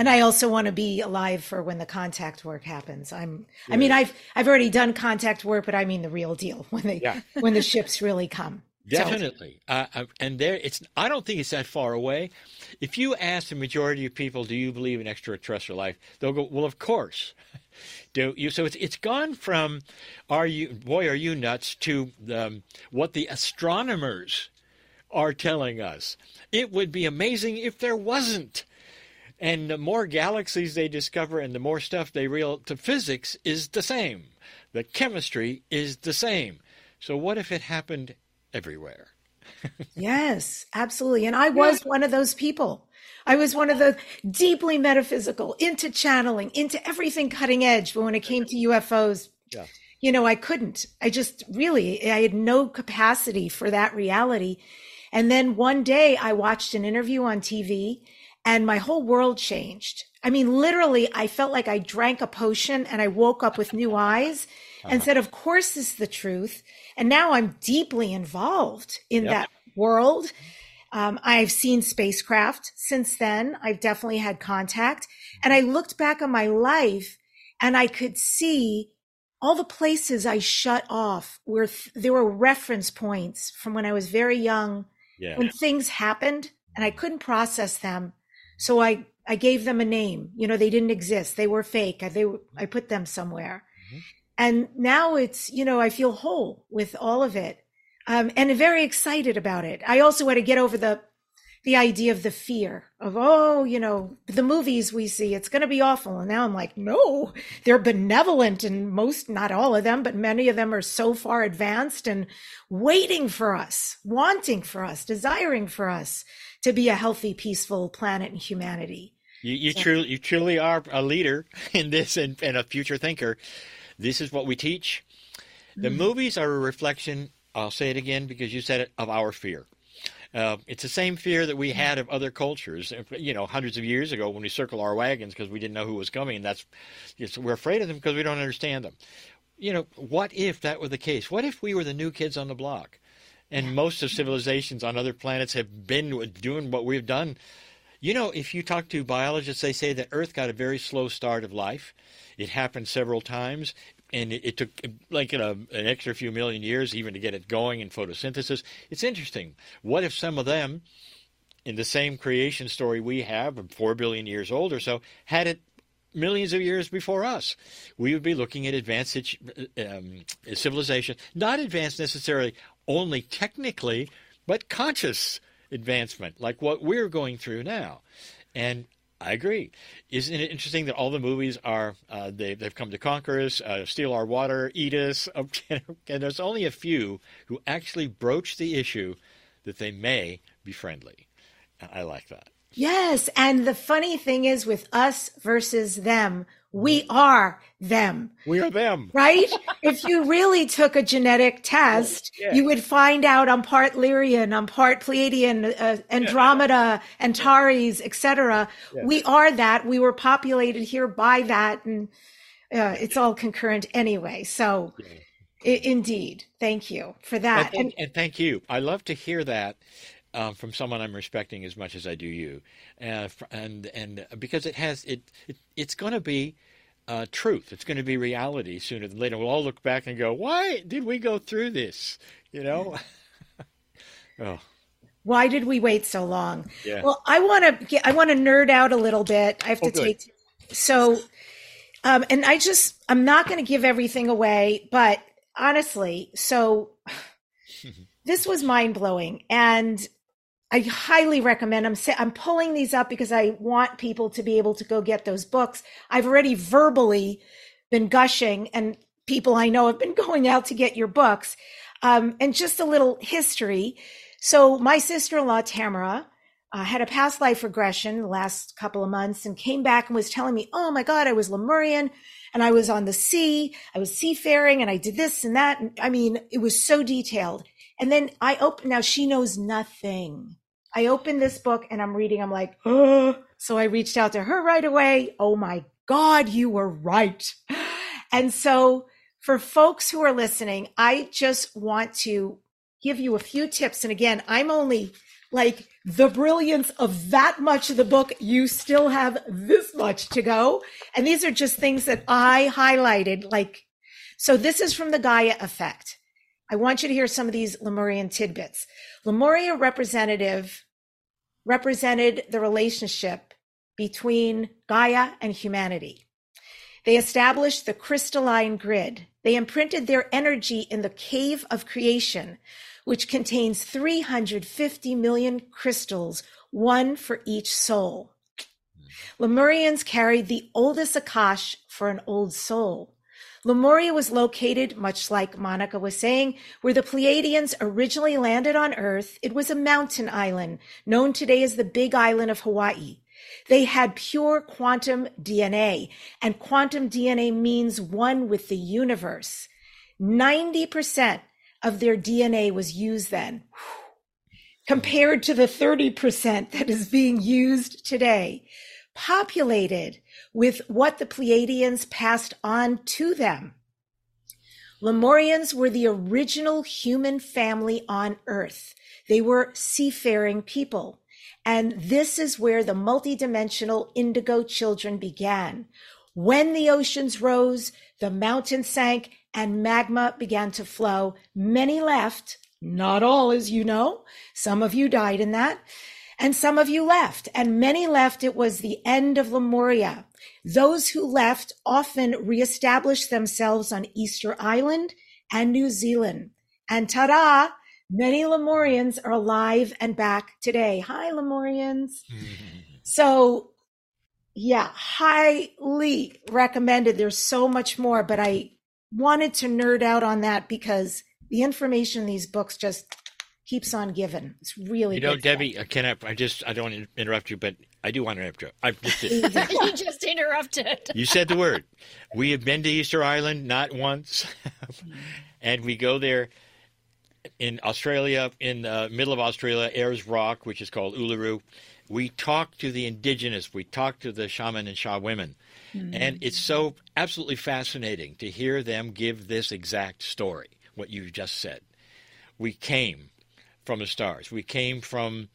And I also want to be alive for when the contact work happens. I'm I mean I've I've already done contact work, but I mean the real deal when they yeah. when the ships really come. Definitely, so. uh, and there it's. I don't think it's that far away. If you ask the majority of people, "Do you believe in extraterrestrial life?" They'll go, "Well, of course." Do you? So it's it's gone from, "Are you boy? Are you nuts?" to um, what the astronomers are telling us. It would be amazing if there wasn't. And the more galaxies they discover, and the more stuff they real to physics is the same. The chemistry is the same. So what if it happened everywhere. yes, absolutely. And I was one of those people. I was one of the deeply metaphysical, into channeling, into everything cutting edge. But when it came to UFOs, yeah. you know, I couldn't. I just really, I had no capacity for that reality. And then one day I watched an interview on TV and my whole world changed. I mean, literally, I felt like I drank a potion and I woke up with new eyes uh-huh. and said, Of course, this is the truth. And now I'm deeply involved in yep. that world. Um, I've seen spacecraft since then. I've definitely had contact. And I looked back on my life and I could see all the places I shut off where th- there were reference points from when I was very young yeah. when things happened and I couldn't process them. So I, I gave them a name. You know, they didn't exist. They were fake. I, they, I put them somewhere. Mm-hmm. And now it's, you know, I feel whole with all of it. Um, and very excited about it. I also had to get over the the idea of the fear of, oh, you know, the movies we see, it's going to be awful. And now I'm like, no, they're benevolent and most, not all of them, but many of them are so far advanced and waiting for us, wanting for us, desiring for us to be a healthy, peaceful planet and humanity. You, you truly, you truly are a leader in this and, and a future thinker. This is what we teach. The mm-hmm. movies are a reflection. I'll say it again because you said it of our fear. Uh, it's the same fear that we had of other cultures, you know, hundreds of years ago when we circle our wagons because we didn't know who was coming. And that's we're afraid of them because we don't understand them. You know, what if that were the case? What if we were the new kids on the block? And most of civilizations on other planets have been doing what we've done. You know, if you talk to biologists, they say that Earth got a very slow start of life. It happened several times and it, it took like an extra few million years even to get it going in photosynthesis. It's interesting. What if some of them, in the same creation story we have, four billion years old or so, had it millions of years before us? We would be looking at advanced um, civilization, not advanced necessarily only technically, but conscious advancement, like what we're going through now. And I agree. Isn't it interesting that all the movies are uh, they, have come to conquer us, uh, steal our water, eat us, and there's only a few who actually broach the issue that they may be friendly. I like that. Yes, and the funny thing is with us versus them, we are them. We are them. Right? if you really took a genetic test, yeah. you would find out I'm part Lyrian, I'm part Pleiadian, uh, Andromeda, Antares, etc. Yeah. We are that. We were populated here by that, and uh, it's all concurrent anyway. So. I- indeed, thank you for that. And, and, thank you. I love to hear that. Um, from someone I'm respecting as much as I do you, uh, and and because it has it, it it's going to be uh, truth. It's going to be reality sooner than later. We'll all look back and go, "Why did we go through this?" You know. oh. Why did we wait so long? Yeah. Well, I want to I want to nerd out a little bit. I have oh, to take so um and I just I'm not going to give everything away, but honestly, so this was mind-blowing and I highly recommend. I'm I'm pulling these up because I want people to be able to go get those books. I've already verbally been gushing, and people I know have been going out to get your books. Um, and just a little history. So my sister-in-law Tamara uh, had a past life regression the last couple of months, and came back and was telling me, "Oh my God, I was Lemurian." And I was on the sea, I was seafaring, and I did this and that. And I mean, it was so detailed. And then I open, now she knows nothing I opened this book and I'm reading. I'm like, oh. So I reached out to her right away. Oh my God, you were right. And so for folks who are listening, I just want to give you a few tips. And again, I'm only like the brilliance of that much of the book. You still have this much to go. And these are just things that I highlighted. Like, so this is from the Gaia effect. I want you to hear some of these Lemurian tidbits. Lemuria representative represented the relationship between Gaia and humanity. They established the crystalline grid. They imprinted their energy in the cave of creation, which contains 350 million crystals, one for each soul. Hmm. Lemurians carried the oldest Akash for an old soul. Lemuria was located, much like Monika was saying, where the Pleiadians originally landed on Earth. It was a mountain island known today as the Big Island of Hawaii. They had pure quantum DNA, and quantum DNA means one with the universe. 90% of their DNA was used then, compared to the 30% that is being used today. Populated with what the Pleiadians passed on to them. Lemurians were the original human family on Earth. They were seafaring people. And this is where the multidimensional indigo children began. When the oceans rose, the mountains sank, and magma began to flow, many left, not all, as you know. Some of you died in that. And some of you left, and many left. It was the end of Lemuria. Those who left often reestablished themselves on Easter Island and New Zealand. And ta-da, Many Lemurians are alive and back today. Hi, Lemurians. so, yeah, highly recommended. There's so much more, but I wanted to nerd out on that because the information in these books just keeps on giving. It's really You know, good Debbie, uh, I cannot. I just I don't want to interrupt you, but I do want to interrupt you. I just did. you just interrupted. You said the word. We have been to Easter Island not once, and we go there in Australia, in the middle of Australia, Ayers Rock, which is called Uluru. We talk to the indigenous. We talk to the shaman and Sha women, hmm. and it's so absolutely fascinating to hear them give this exact story. What you just said. We came from the stars. We came from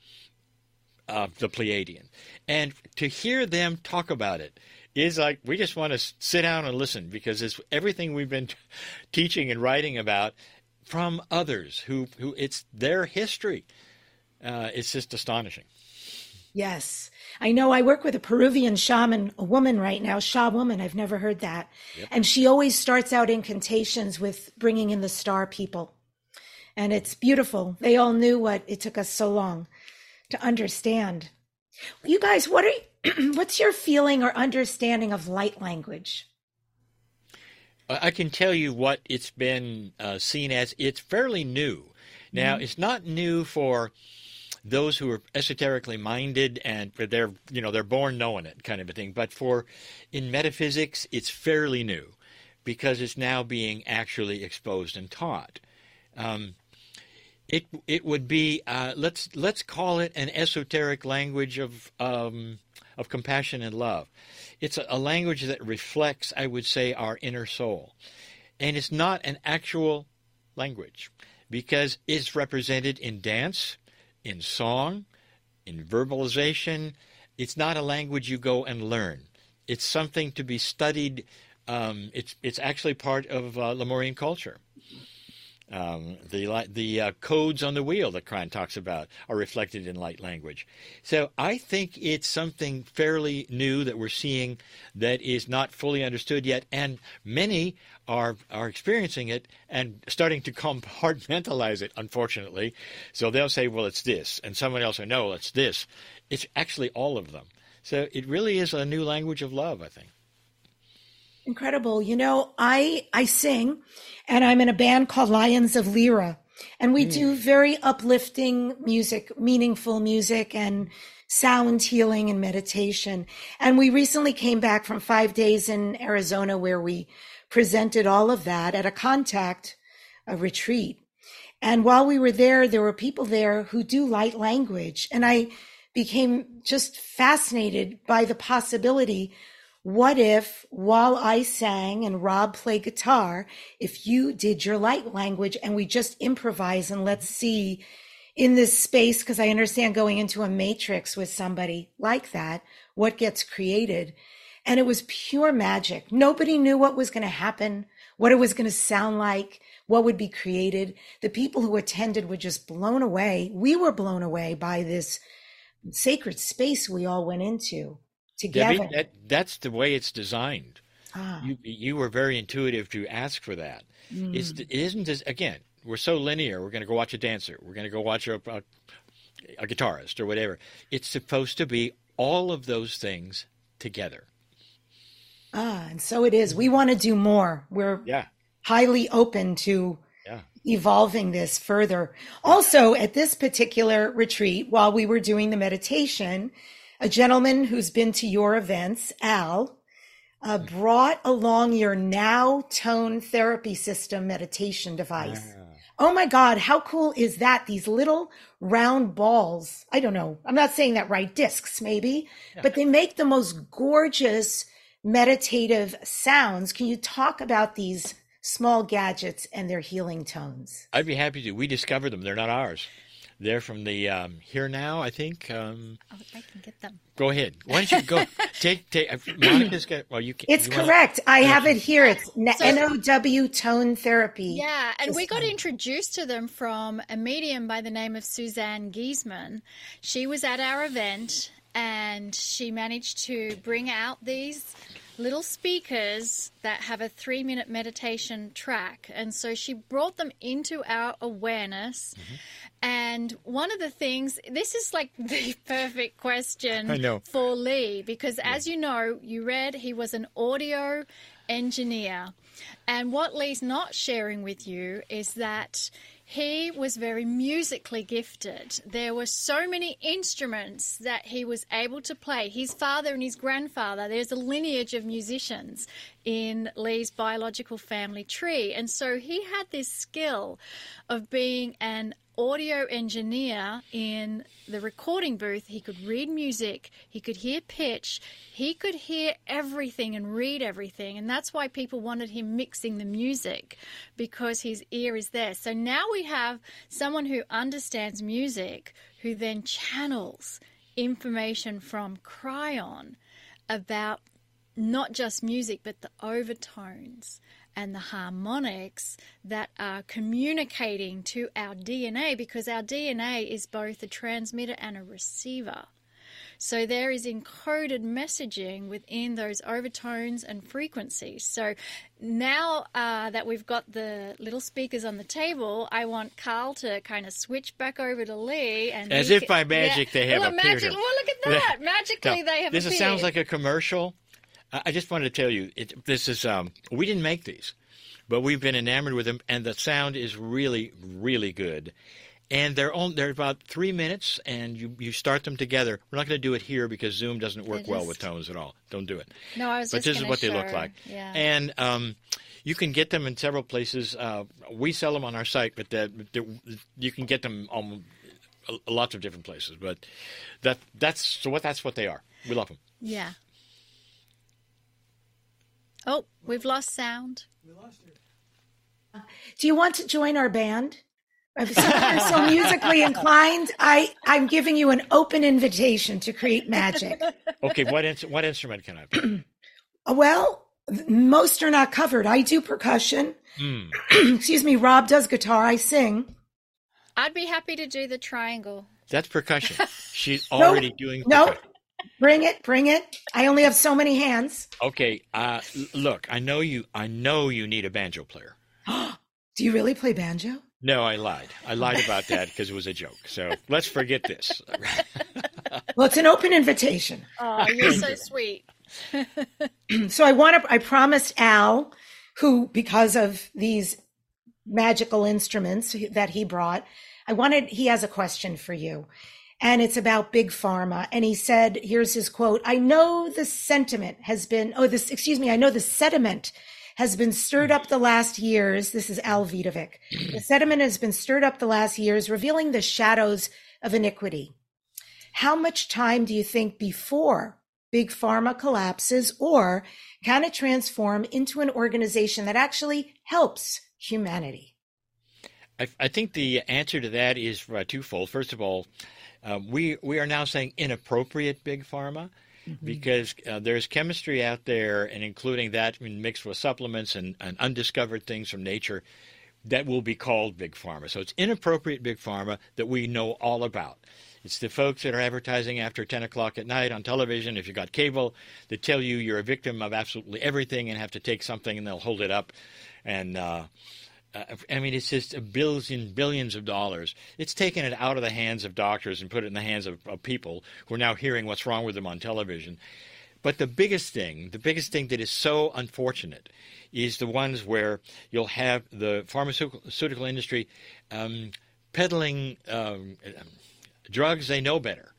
uh, the Pleiadian. And to hear them talk about it is like we just want to sit down and listen because it's everything we've been t- teaching and writing about from others who, who it's their history. Uh, it's just astonishing. Yes. I know I work with a Peruvian shaman, a woman right now, Sha woman. I've never heard that. And she always starts out incantations with bringing in the star people. And it's beautiful. They all knew what it took us so long to understand. You guys, what are what's your feeling or understanding of light language? I can tell you what it's been uh, seen as. It's fairly new. Now, it's not new for those who are esoterically minded and they're you know they're born knowing it kind of a thing. But for in metaphysics, it's fairly new because it's now being actually exposed and taught. Um, it it would be uh, let's let's call it an esoteric language of um, of compassion and love. It's a, a language that reflects, I would say, our inner soul, and it's not an actual language because it's represented in dance, in song, in verbalization. It's not a language you go and learn. It's something to be studied. Um, it's it's actually part of uh, Lemurian culture. Um, the the uh, codes on the wheel that Kryon talks about are reflected in light language. So I think it's something fairly new that we're seeing that is not fully understood yet, and many are are experiencing it and starting to compartmentalize it. Unfortunately, so they'll say, "Well, it's this," and someone else will know it's this. It's actually all of them. So it really is a new language of love. I think. Incredible. You know, I I sing and I'm in a band called Lions of Lyra. And we do mm. very uplifting music, meaningful music and sound healing and meditation. And we recently came back from 5 days in Arizona where we presented all of that at a contact a retreat. And while we were there, there were people there who do light language. And I became just fascinated by the possibility what if while I sang and Rob played guitar, if you did your light language and we just improvise and let's see in this space, because I understand going into a matrix with somebody like that, what gets created. And it was pure magic. Nobody knew what was going to happen, what it was going to sound like, what would be created. The people who attended were just blown away. We were blown away by this sacred space we all went into together. Debbie, that, that's the way it's designed. ah, You you were very intuitive to ask for that. It's, it isn't as again. We're so linear. We're going to go watch a dancer. We're going to go watch a, a a guitarist or whatever. It's supposed to be all of those things together. ah, and so it is. We want to do more. We're Yeah. highly open to Yeah. evolving this further. Also, at this particular retreat, while we were doing the meditation, a gentleman who's been to your events, Al, uh, brought along your now tone therapy system meditation device. Oh my God, how cool is that? These little round balls. I don't know. I'm not saying that right. Discs, maybe, but they make the most gorgeous meditative sounds. Can you talk about these small gadgets and their healing tones? I'd be happy to. We discovered them. They're not ours. They're from the um, here now. I think. Um, Oh, I can get them. go ahead. Why don't you go take take uh, Monika's got. Well, you can. It's you wanna- correct. I have it here. It's So- NOW tone therapy. Yeah, and we got system. introduced to them from a medium by the name of Suzanne Giesemann. She was at our event and she managed to bring out these little speakers that have a three minute meditation track. And so she brought them into our awareness. Mm-hmm. And one of the things, this is like the perfect question I know. for Lee, because as you know, you read he was an audio engineer. And what Lee's not sharing with you is that he was very musically gifted. There were so many instruments that he was able to play. His father and his grandfather, there's a lineage of musicians in Lee's biological family tree. And so he had this skill of being an audio engineer in the recording booth. He could read music, he could hear pitch, he could hear everything and read everything. And that's why people wanted him mixing the music because his ear is there. So now we have someone who understands music who then channels information from Kryon about not just music but the overtones and the harmonics that are communicating to our DNA because our DNA is both a transmitter and a receiver. So there is encoded messaging within those overtones and frequencies. So now uh, that we've got the little speakers on the table, I want Carl to kind of switch back over to Lee and As if ca- by magic they have well, appeared magic. Well, look at that! Magically, Now, they have this appeared. sounds like a commercial. I just wanted to tell you, it, this is um, we didn't make these, but we've been enamored with them, and the sound is really, really good. And they're on, they're about three minutes, and you, you start them together. We're not going to do it here because Zoom doesn't work They well with tones at all. Don't do it. No, I was but just this is what they look like. yeah. And um, you can get them in several places. Uh, we sell them on our site, but that, that you can get them on lots of different places. But that that's so what that's what they are. We love them. Yeah. Oh, we've lost sound. We lost her. Do you want to join our band? If so- you're so musically inclined, I, I'm giving you an open invitation to create magic. Okay, what ins- what instrument can I play? Well, most are not covered. I do percussion. Hmm. Excuse me, Rob does guitar. I sing. I'd be happy to do the triangle. That's percussion. She's already doing. No, percussion. Bring it, bring it. I only have so many hands. Okay, uh, look, I know you. I know you need a banjo player. Do you really play banjo? No, I lied. I lied about that because it was a joke. So let's forget this. Well, it's an open invitation. Oh, you're so sweet. So I want to, I promised Al, who, because of these magical instruments that he brought, I wanted, he has a question for you. And it's about big pharma. And he said, here's his quote. I know the sentiment has been, oh, this, excuse me. I know the sediment has been stirred up the last years. This is Al. The sediment has been stirred up the last years, revealing the shadows of iniquity. How much time do you think before big pharma collapses, or can it transform into an organization that actually helps humanity? I, I think the answer to that is uh, twofold. First of all, uh, we we are now saying inappropriate big pharma because uh, there's chemistry out there, and including that mixed with supplements and, and undiscovered things from nature that will be called big pharma. So it's inappropriate big pharma that we know all about. It's the folks that are advertising after 10 o'clock at night on television, if you've got cable, that tell you you're a victim of absolutely everything and have to take something and they'll hold it up. And, uh, uh, I mean, it's just billions billions of dollars. It's taken it out of the hands of doctors and put it in the hands of, of people who are now hearing what's wrong with them on television. But the biggest thing, the biggest thing that is so unfortunate, is the ones where you'll have the pharmaceutical industry um, peddling um, drugs they know better.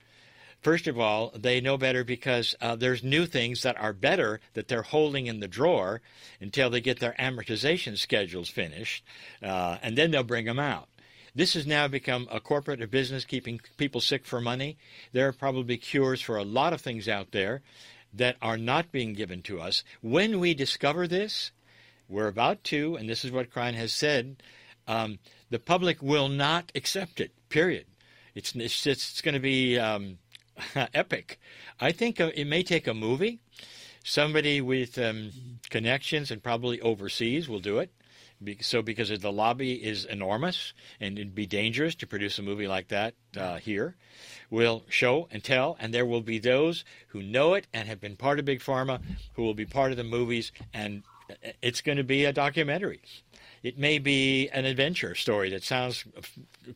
First of all, they know better because uh, there's new things that are better that they're holding in the drawer until they get their amortization schedules finished, uh, and then they'll bring them out. This has now become a corporate a business keeping people sick for money. There are probably cures for a lot of things out there that are not being given to us. When we discover this, we're about to, and this is what Kryon has said, um, the public will not accept it, period. It's, it's, it's going to be um, epic. I think uh, it may take a movie. Somebody with um, connections and probably overseas will do it. So, because the lobby is enormous and it'd be dangerous to produce a movie like that uh, here, we'll show and tell, and there will be those who know it and have been part of Big Pharma who will be part of the movies, and it's going to be a documentary. It may be an adventure story that sounds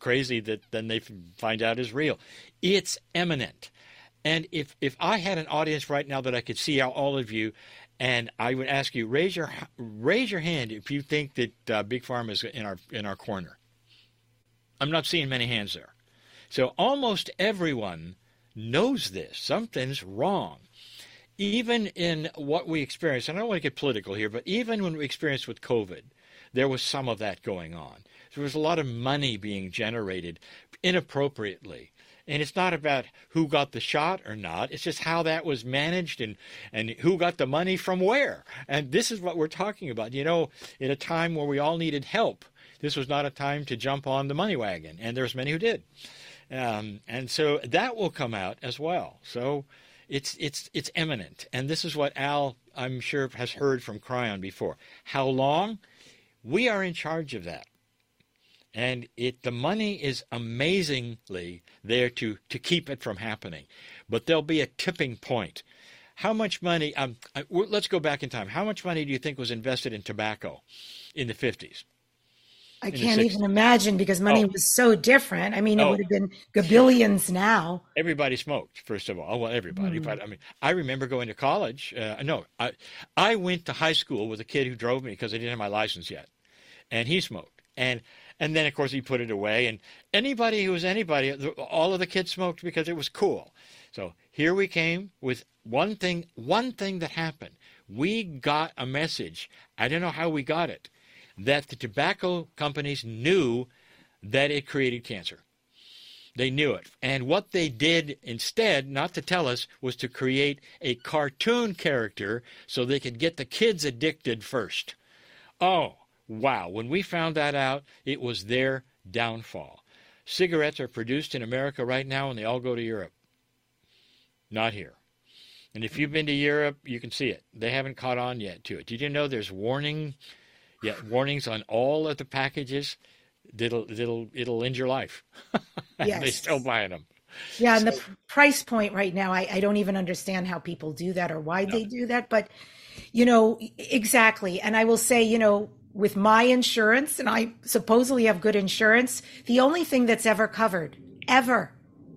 crazy that then they find out is real. It's eminent. And if, if I had an audience right now that I could see all of you, and I would ask you raise your raise your hand if you think that uh, big pharma is in our in our corner. I'm not seeing many hands there. So almost everyone knows this. Something's wrong. Even in what we experience, and I don't want to get political here, but even when we experienced with COVID, there was some of that going on. There was a lot of money being generated inappropriately. And it's not about who got the shot or not. It's just how that was managed and, and who got the money from where. And this is what we're talking about. You know, in a time where we all needed help, this was not a time to jump on the money wagon. And there's many who did. Um, and so that will come out as well. So it's it's it's imminent. And this is what Al, I'm sure, has heard from Kryon before. How long? We are in charge of that. And it the money is amazingly there to to keep it from happening. But there'll be a tipping point. How much money um, let's go back in time. How much money do you think was invested in tobacco in the 50s I can't even imagine because money oh. was so different. I mean, it oh. would have been gabillions now. Everybody smoked, first of all. Well, everybody, mm. but I mean, I remember going to college. Uh, no, I I went to high school with a kid who drove me because I didn't have my license yet, and he smoked. And and then, of course, he put it away. And anybody who was anybody, all of the kids smoked because it was cool. So here we came with one thing, one thing that happened. We got a message. I don't know how we got it, that the tobacco companies knew that it created cancer. They knew it. And what they did instead, not to tell us, was to create a cartoon character so they could get the kids addicted first. Oh, Wow, when we found that out, it was their downfall. Cigarettes are produced in America right now and they all go to Europe. Not here. And if you've been to Europe, you can see it. They haven't caught on yet to it. Did you know there's warning, yeah, warnings on all of the packages that'll that'll it'll end your life. yes. they're still buying them. Yeah, so, and the price point right now, I, I don't even understand how people do that or why no. they do that. But you know exactly. And I will say, you know, with my insurance, and I supposedly have good insurance, the only thing that's ever covered, ever,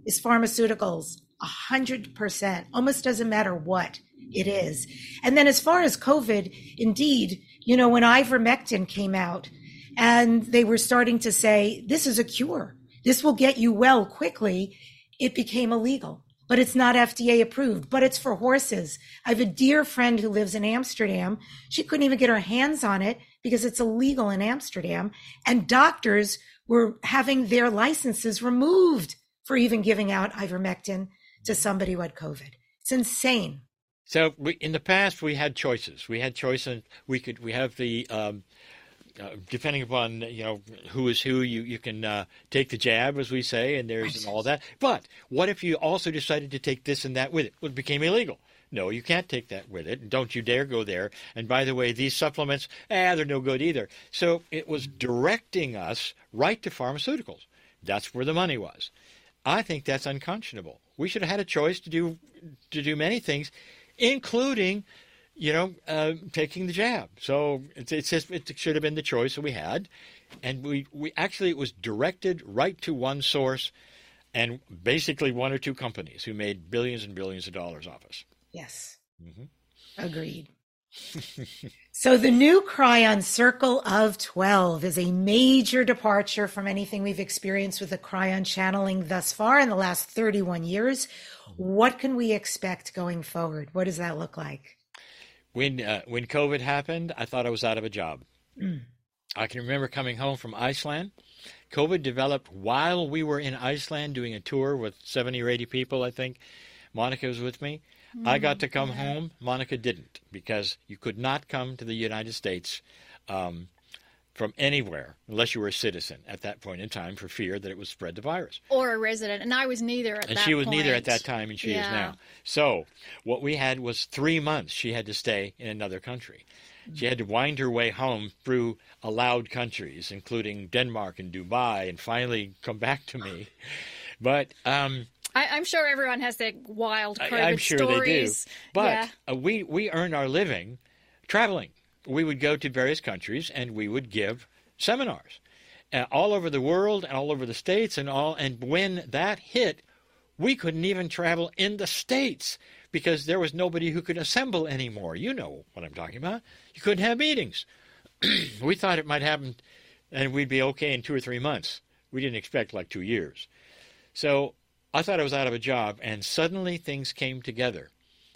is pharmaceuticals. A hundred percent. Almost doesn't matter what it is. And then as far as COVID, indeed, you know, when ivermectin came out and they were starting to say, this is a cure. This will get you well quickly. It became illegal but it's not FDA approved, but it's for horses. I have a dear friend who lives in Amsterdam. She couldn't even get her hands on it because it's illegal in Amsterdam. And doctors were having their licenses removed for even giving out ivermectin to somebody who had COVID. It's insane. So we, in the past, we had choices. We had choices. We could we have the um, uh, depending upon you know who is who, you you can uh, take the jab, as we say, and there's and all that. But what if you also decided to take this and that with it? Well, it became illegal. No, you can't take that with it. Don't you dare go there. And by the way, these supplements, ah, they're no good either. So it was directing us right to pharmaceuticals. That's where the money was. I think that's unconscionable. We should have had a choice to do to do many things, including, you know, uh, taking the jab. So it's, it's just, it should have been the choice that we had, and we we actually it was directed right to one source, and basically one or two companies who made billions and billions of dollars off us. Yes. Mm-hmm. Agreed. so the new Kryon Circle of 12 is a major departure from anything we've experienced with the Kryon channeling thus far in the last 31 years. What can we expect going forward? What does that look like? When uh, when COVID happened, I thought I was out of a job. Mm. I can remember coming home from Iceland. COVID developed while we were in Iceland doing a tour with 70 or 80 people, I think. Monika was with me. Mm, I got to come yeah. home. Monika didn't because you could not come to the United States um, from anywhere unless you were a citizen at that point in time for fear that it would spread the virus. Or a resident. And I was neither at And that And she was point. neither at that time and she is now. So what we had was three months she had to stay in another country. She had to wind her way home through allowed countries, including Denmark and Dubai, and finally come back to me. But um, I, I'm sure everyone has their wild I- COVID I'm sure stories. they do. But yeah. uh, we we earned our living traveling. We would go to various countries and we would give seminars uh, all over the world and all over the states and all. And when that hit, we couldn't even travel in the states because there was nobody who could assemble anymore. You know what I'm talking about. You couldn't have meetings. we thought it might happen and we'd be okay in two or three months. We didn't expect like two years. So I thought I was out of a job, and suddenly things came together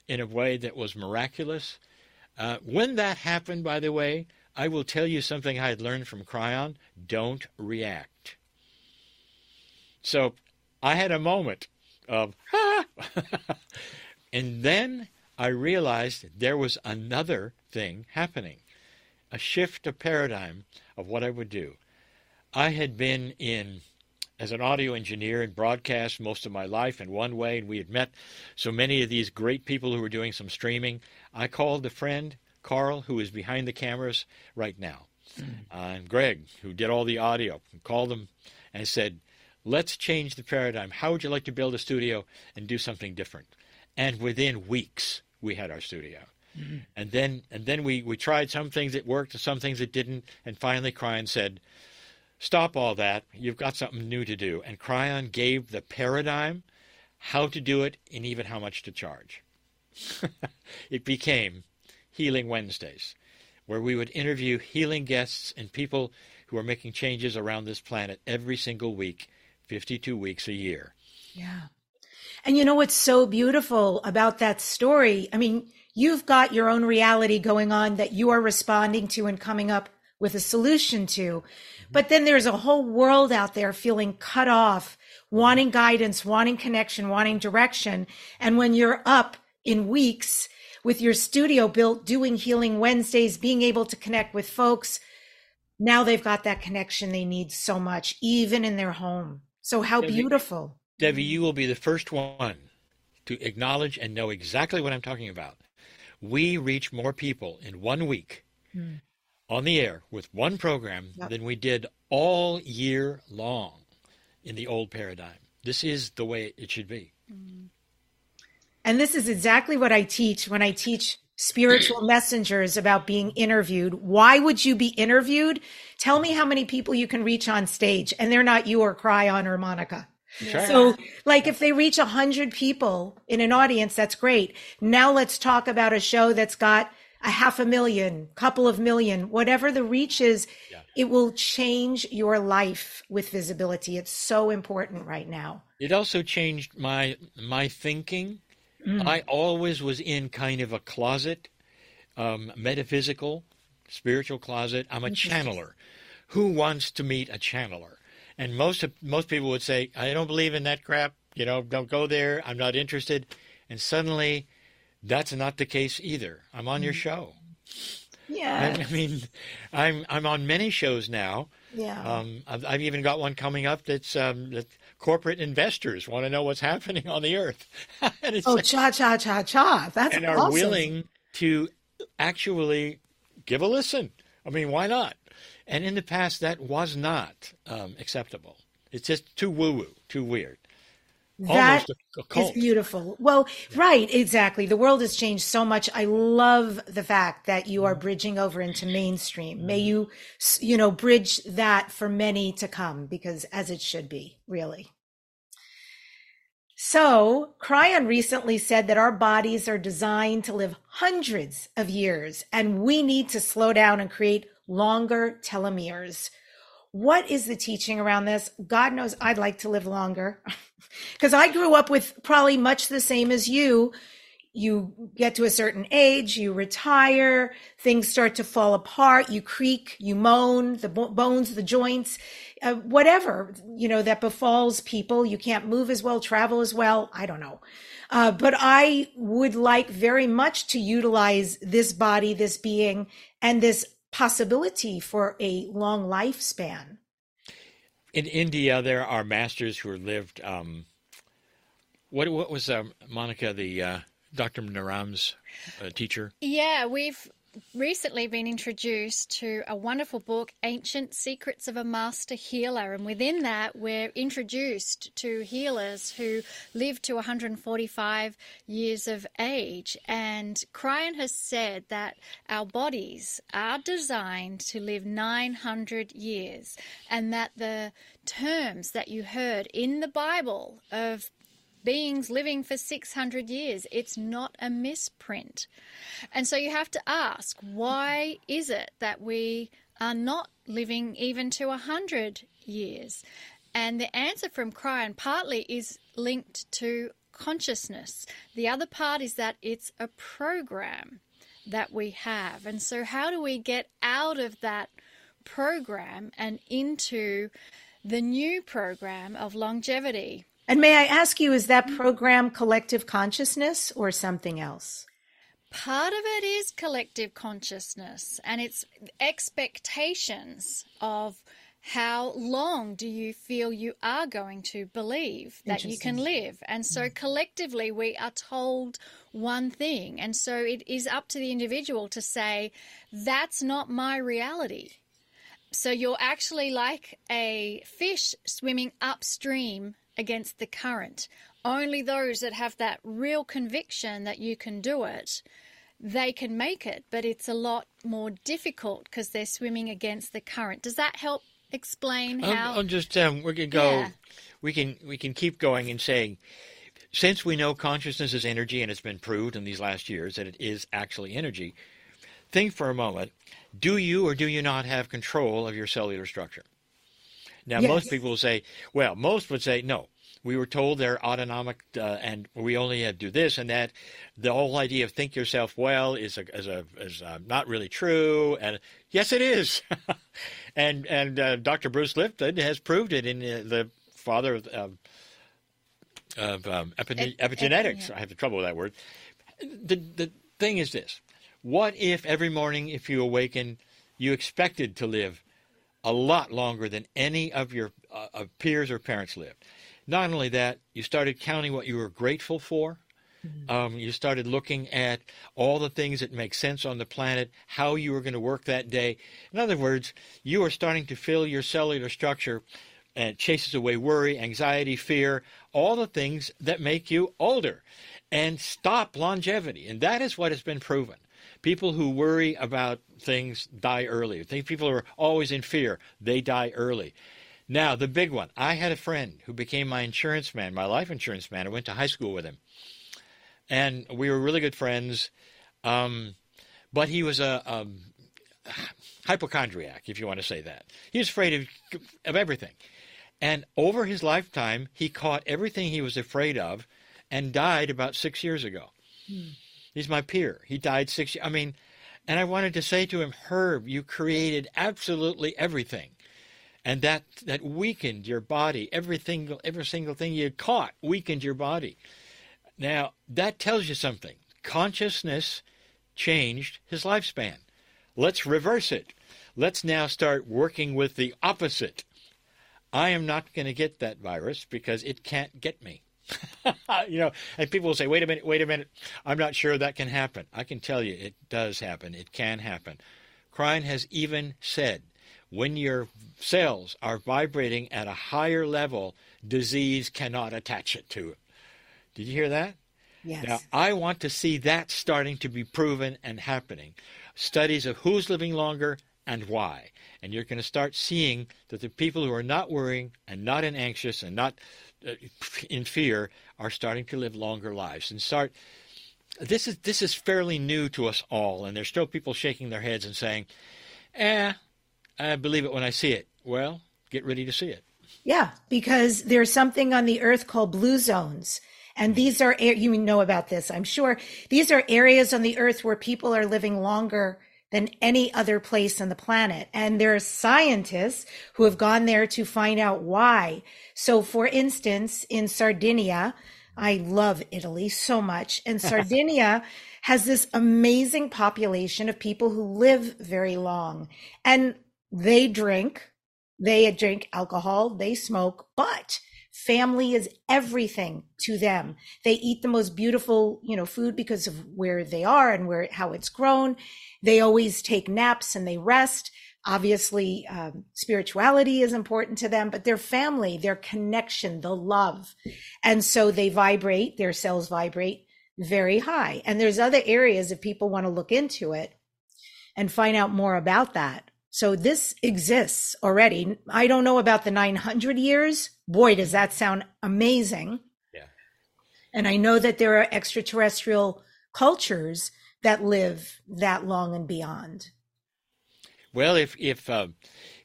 in a way that was miraculous. Uh, when that happened, by the way, I will tell you something I had learned from Kryon don't react. So I had a moment of, and then I realized there was another thing happening a shift of paradigm of what I would do. I had been in as an audio engineer and broadcast most of my life in one way, and we had met so many of these great people who were doing some streaming. I called a friend, Carl, who is behind the cameras right now, uh, and Greg, who did all the audio, and called them and said, Let's change the paradigm. How would you like to build a studio and do something different? And within weeks, we had our studio. And then, and then we, we tried some things that worked and some things that didn't. And finally, Kryon said, stop all that. You've got something new to do. And Kryon gave the paradigm, how to do it, and even how much to charge. it became Healing Wednesdays, where we would interview healing guests and people who are making changes around this planet every single week, 52 weeks a year. Yeah. And you know what's so beautiful about that story? I mean, you've got your own reality going on that you are responding to and coming up with a solution to. Mm-hmm. But then there's a whole world out there feeling cut off, wanting guidance, wanting connection, wanting direction. And when you're up in weeks with your studio built, doing Healing Wednesdays, being able to connect with folks, now they've got that connection they need so much, even in their home. So how Debbie- beautiful. Debbie, you will be the first one to acknowledge and know exactly what I'm talking about. We reach more people in one week hmm. On the air with one program Yep. than we did all year long in the old paradigm. This is the way it should be. Mm-hmm. And this is exactly what I teach when I teach spiritual messengers about being interviewed. Why would you be interviewed? Tell me how many people you can reach on stage, and they're not you or Kryon or Monika. Sure. So, like, if they reach a hundred people in an audience, that's great. Now let's talk about a show that's got a half a million, couple of million, whatever the reach is. Yeah. It will change your life with visibility. It's so important right now. It also changed my my thinking. I always was in kind of a closet, um, metaphysical, spiritual closet. I'm a channeler. Who wants to meet a channeler? And most of, most people would say, "I don't believe in that crap. You know, don't go there. I'm not interested." And suddenly, that's not the case either. I'm on your show. Yeah. I, I mean, I'm I'm on many shows now. Yeah. Um, I've, I've even got one coming up that's um, that corporate investors want to know what's happening on the earth, and, it's oh, like- cha cha cha cha. That's and are willing to actually give a listen. I mean, why not? And in the past, that was not um, acceptable. It's just too woo woo, too weird, That almost a, a is beautiful. Well, right, exactly. The world has changed so much. I love the fact that you are Mm-hmm. bridging over into mainstream. May you, you know, bridge that for many to come because as it should be, really. So, Kryon recently said that our bodies are designed to live hundreds of years and we need to slow down and create longer telomeres. What is the teaching around this? God knows I'd like to live longer because I grew up with probably much the same as you. You get to a certain age, you retire, things start to fall apart, you creak, you moan, the bones, the joints, uh, whatever, you know, that befalls people. You can't move as well, travel as well. I don't know. Uh, but I would like very much to utilize this body, this being, and this possibility for a long lifespan. In India, there are masters who lived. Um, what what was um, Monica the uh, Dr. Naram's uh, teacher? Yeah, we've recently been introduced to a wonderful book, Ancient Secrets of a Master Healer. And within that, we're introduced to healers who live to 145 years of age. And Kryon has said that our bodies are designed to live 900 years, and that the terms that you heard in the Bible of beings living for 600 years. It's not a misprint. And so you have to ask, why is it that we are not living even to 100 years? And the answer from Kryon partly is linked to consciousness. The other part is that it's a program that we have. And so, how do we get out of that program and into the new program of longevity? And may I ask you, is that program collective consciousness or something else? Part of it is collective consciousness and it's expectations of how long do you feel you are going to believe that you can live? And so mm-hmm. collectively, we are told one thing. And so it is up to the individual to say, that's not my reality. So you're actually like a fish swimming upstream against the current. Only those that have that real conviction that you can do it, they can make it, but it's a lot more difficult because they're swimming against the current. Does that help explain how? I'll just um, we can go. Yeah. We can we can keep going and saying, since we know consciousness is energy and it's been proved in these last years that it is actually energy. Think for a moment. Do you or do you not have control of your cellular structure? Now, Yes. most people will say, well, most would say, no, we were told they're autonomic uh, and we only have to do this and that. The whole idea of think yourself well is, a, is, a, is uh not really true. And yes, it is. and and uh, Dr. Bruce Lipton has proved it in uh, the father of, of, of um, epine- Ep- epigenetics. I have the trouble with that word. The, the thing is this what if every morning, if you awaken, you expected to live a lot longer than any of your uh, of peers or parents lived. Not only that, you started counting what you were grateful for. Um, you started looking at all the things that make sense on the planet, how you were going to work that day. In other words, you are starting to fill your cellular structure and it chases away worry, anxiety, fear, all the things that make you older and stop longevity. And that is what has been proven. People who worry about things die early. Think people who are always in fear, they die early. Now, the big one. I had a friend who became my insurance man, my life insurance man. I went to high school with him. And we were really good friends. Um, but he was a, a hypochondriac, if you want to say that. He was afraid of, of everything. And over his lifetime, he caught everything he was afraid of and died about six years ago. He's my peer. He died six years. I mean, and I wanted to say to him, Herb, you created absolutely everything. And that, that weakened your body. Every single, every single thing you caught weakened your body. Now, that tells you something. Consciousness changed his lifespan. Let's reverse it. Let's now start working with the opposite. I am not going to get that virus because it can't get me. you know, and people will say, wait a minute, wait a minute. I'm not sure that can happen. I can tell you it does happen. It can happen. Kryon has even said when your cells are vibrating at a higher level, disease cannot attach it to it. Did you hear that? Yes. Now, I want to see that starting to be proven and happening. Studies of who's living longer and why. And you're going to start seeing that the people who are not worrying and not in anxious and not in fear are starting to live longer lives and start this is this is fairly new to us all and there's still people shaking their heads and saying eh i believe it when i see it well get ready to see it Yeah, because there's something on the earth called blue zones. And these are, ar- you know about this, I'm sure. These are areas on the earth where people are living longer than any other place on the planet. And there are scientists who have gone there to find out why. So, for instance, in Sardinia, I love Italy so much. And Sardinia has this amazing population of people who live very long and they drink, they drink alcohol, they smoke, but family is everything to them. They eat the most beautiful, you know, food because of where they are and where, how it's grown. They always take naps and they rest. Obviously, um, spirituality is important to them, but their family, their connection, the love. And so they vibrate, their cells vibrate very high. And there's other areas if people want to look into it and find out more about that. So this exists already. I don't know about the 900 years. Boy, does that sound amazing. Yeah. And I know that there are extraterrestrial cultures that live that long and beyond. Well, if if uh,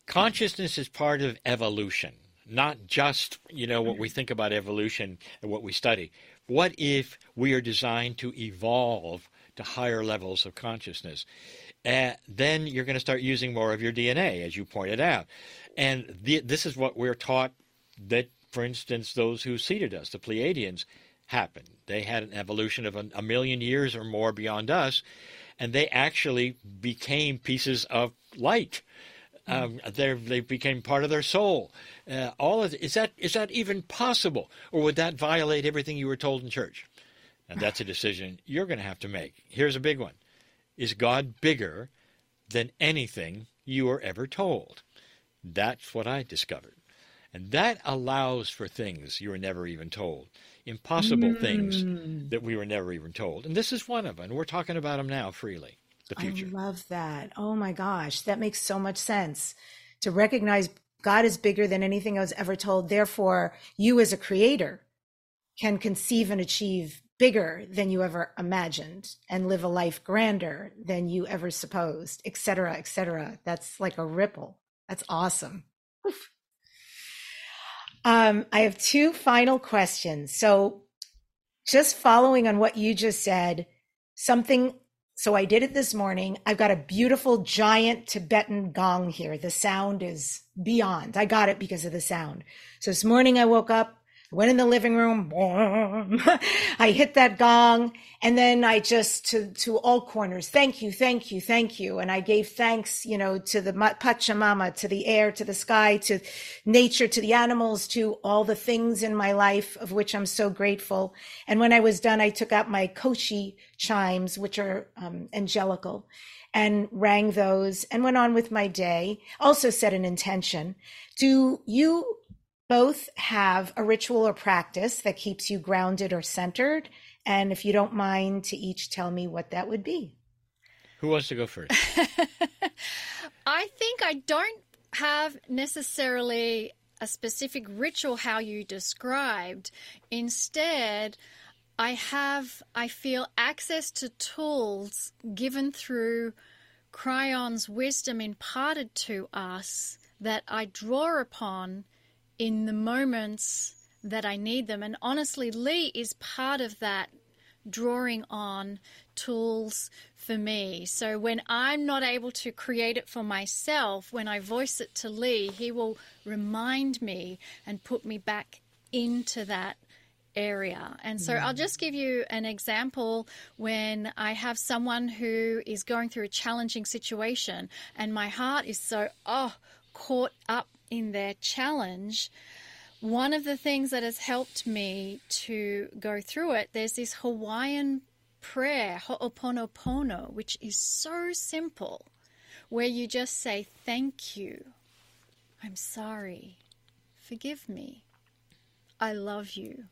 consciousness is part of evolution, not just you know what we think about evolution and what we study. What if we are designed to evolve to higher levels of consciousness? Uh, then you're going to start using more of your DNA, as you pointed out. And the, this is what we're taught that, for instance, those who seeded us, the Pleiadians, happened. They had an evolution of a, a million years or more beyond us, and they actually became pieces of light. Um, they became part of their soul. Uh, all of is that is that even possible, or would that violate everything you were told in church? And that's a decision you're going to have to make. Here's a big one: Is God bigger than anything you were ever told? That's what I discovered, and that allows for things you were never even told, impossible mm. things that we were never even told. And this is one of them. And we're talking about them now freely the future. I love that. Oh my gosh, that makes so much sense. To recognize God is bigger than anything I was ever told. Therefore, you as a creator can conceive and achieve bigger than you ever imagined and live a life grander than you ever supposed, et cetera, et cetera. That's like a ripple. That's awesome. Um, I have two final questions. So, just following on what you just said, something so I did it this morning. I've got a beautiful giant Tibetan gong here. The sound is beyond. I got it because of the sound. So this morning I woke up, went in the living room. I hit that gong and then I just to, to all corners. Thank you. Thank you. Thank you. And I gave thanks, you know, to the Pachamama, to the air, to the sky, to nature, to the animals, to all the things in my life of which I'm so grateful. And when I was done, I took out my koshi chimes, which are um, angelical and rang those and went on with my day. Also set an intention. Do you both have a ritual or practice that keeps you grounded or centered. And if you don't mind to each tell me what that would be. Who wants to go first? I think I don't have necessarily a specific ritual how you described. Instead, I have, I feel, access to tools given through Kryon's wisdom imparted to us that I draw upon in the moments that I need them. And honestly, Lee is part of that drawing on tools for me. So when I'm not able to create it for myself, when I voice it to Lee, he will remind me and put me back into that area. And so mm. I'll just give you an example when I have someone who is going through a challenging situation and my heart is so, oh, caught up in their challenge, one of the things that has helped me to go through it, there's this Hawaiian prayer, Ho'oponopono, which is so simple, where you just say, Thank you. I'm sorry. Forgive me. I love you.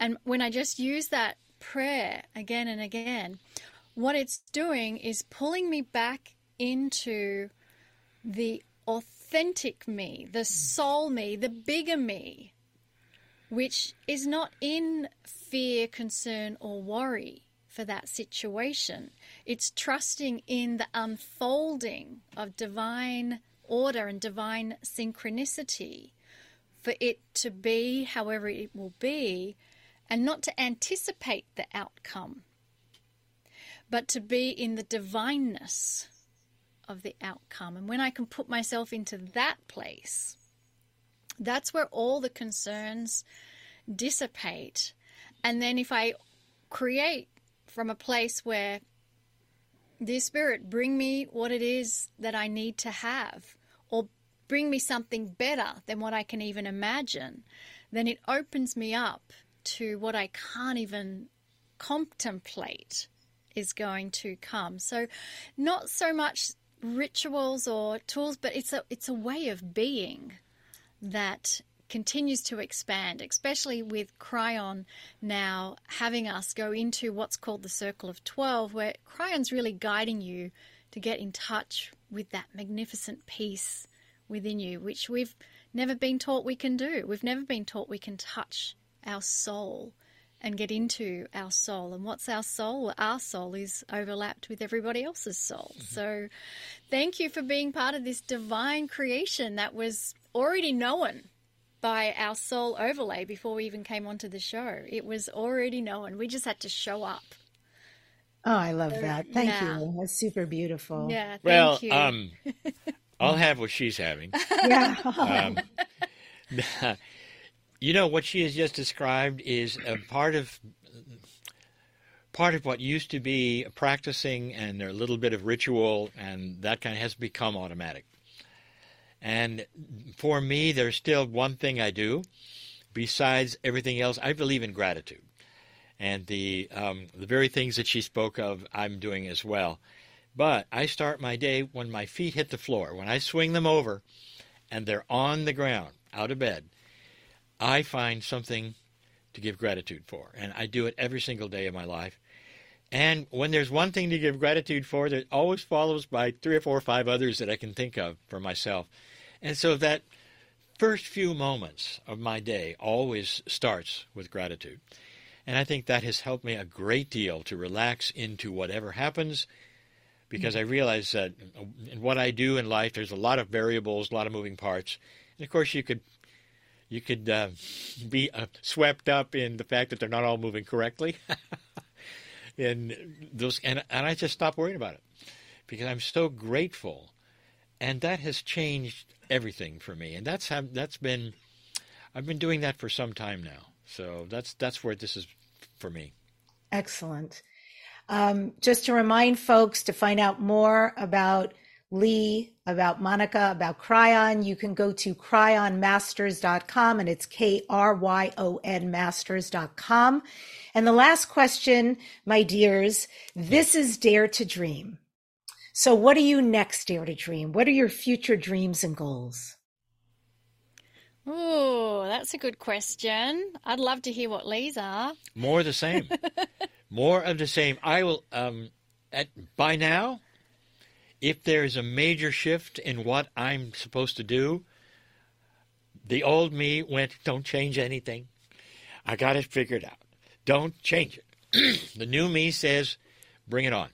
And when I just use that prayer again and again, what it's doing is pulling me back into the authentic authentic me, the hmm. soul me, the bigger me, which is not in fear, concern, or worry for that situation. It's trusting in the unfolding of divine order and divine synchronicity for it to be however it will be and not to anticipate the outcome, but to be in the divineness of the outcome. And when I can put myself into that place, that's where all the concerns dissipate And then if I create from a place where Dear Spirit, bring me what it is that I need to have, or bring me something better than what I can even imagine, then it opens me up to what I can't even contemplate is going to come. So, not so much rituals or tools, but it's a it's a way of being that continues to expand, especially with Kryon now having us go into what's called the Circle of 12, where Kryon's really guiding you to get in touch with that magnificent peace within you, which we've never been taught we can do. We've never been taught we can touch our soul and get into our soul. And what's our soul? Our soul is overlapped with everybody else's soul. Mm-hmm. So thank you for being part of this divine creation that was already known by our soul overlay before we even came onto the show. It was already known. We just had to show up. Oh, I love that. Thank yeah. you. That's super beautiful. Yeah. well, you. um, I'll have what she's having. Yeah. um, you know what she has just described is a part of part of what used to be practicing and a little bit of ritual and that kind of has become automatic. And for me, there's still one thing I do besides everything else. I believe in gratitude. And the, um, the very things that she spoke of, I'm doing as well. But I start my day when my feet hit the floor. When I swing them over and they're on the ground, out of bed, I find something to give gratitude for. And I do it every single day of my life. And when there's one thing to give gratitude for, that always follows by three or four or five others that I can think of for myself. And so that first few moments of my day always starts with gratitude. And I think that has helped me a great deal to relax into whatever happens because I realize that in what I do in life, there's a lot of variables, a lot of moving parts. And of course, you could you could uh, be uh, swept up in the fact that they're not all moving correctly. and those and, and I just stop worrying about it because I'm so grateful and that has changed everything for me. And that's have, that's been I've been doing that for some time now. So that's that's where this is for me. Excellent. Um, just to remind folks to find out more about Lee, about Monika, about Kryon, you can go to kryonmasters.com and it's K R Y O N masters.com. And the last question, my dears, this is Dare to Dream. So, what are you next, Dare to Dream? What are your future dreams and goals? Oh, that's a good question. I'd love to hear what Lee's are. More the same. More of the same. I will. Um, at by now, if there is a major shift in what I'm supposed to do, the old me went, "Don't change anything. I got it figured out. Don't change it." the new me says, "Bring it on."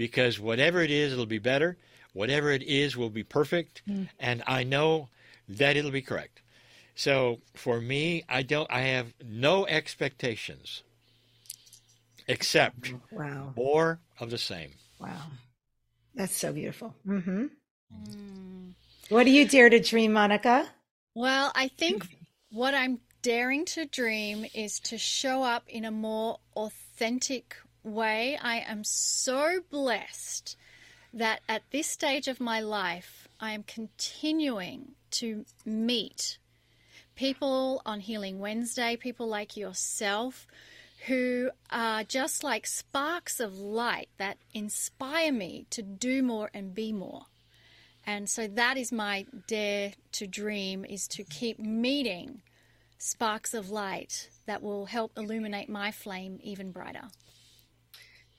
because whatever it is, it'll be better. Whatever it is will be perfect, mm. and I know that it'll be correct. So for me, I don't. I have no expectations except wow. more of the same. Wow, that's so beautiful. Mm-hmm. Mm. What do you dare to dream, Monika? Well, I think what I'm daring to dream is to show up in a more authentic way, I am so blessed that at this stage of my life, I am continuing to meet people on Healing Wednesday, people like yourself, who are just like sparks of light that inspire me to do more and be more. And so that is my dare to dream is to keep meeting sparks of light that will help illuminate my flame even brighter.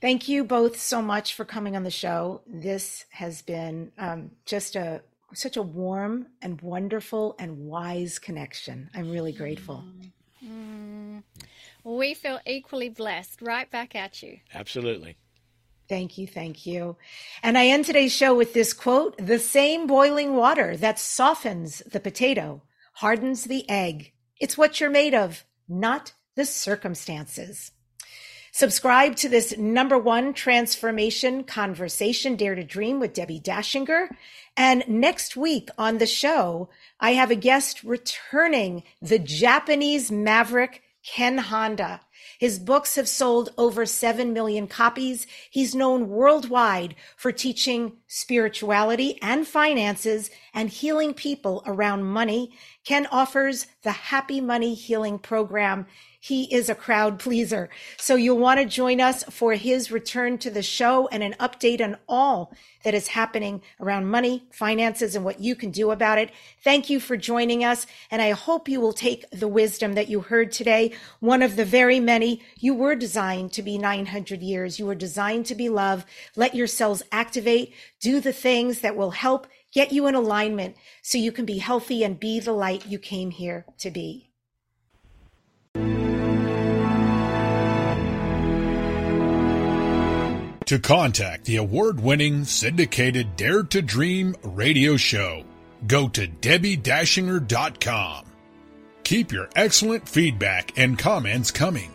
Thank you both so much for coming on the show. This has been um, just a such a warm and wonderful and wise connection. I'm really grateful. Mm. We feel equally blessed. Right back at you. Absolutely. Thank you. Thank you. And I end today's show with this quote The same boiling water that softens the potato hardens the egg. It's what you're made of, not the circumstances. Subscribe to this number one transformation conversation, Dare to Dream with Debbie Dachinger. And next week on the show, I have a guest returning, the Japanese maverick Ken Honda. His books have sold over 7 million copies. He's known worldwide for teaching spirituality and finances and healing people around money. Ken offers the Happy Money Healing Program he is a crowd pleaser. So you'll want to join us for his return to the show and an update on all that is happening around money, finances, and what you can do about it. Thank you for joining us. And I hope you will take the wisdom that you heard today, one of the very many. You were designed to be 900 years. You were designed to be love. Let your cells activate. Do the things that will help get you in alignment so you can be healthy and be the light you came here to be. To contact the award winning syndicated Dare to Dream radio show, go to DebbieDachinger.com. Keep your excellent feedback and comments coming.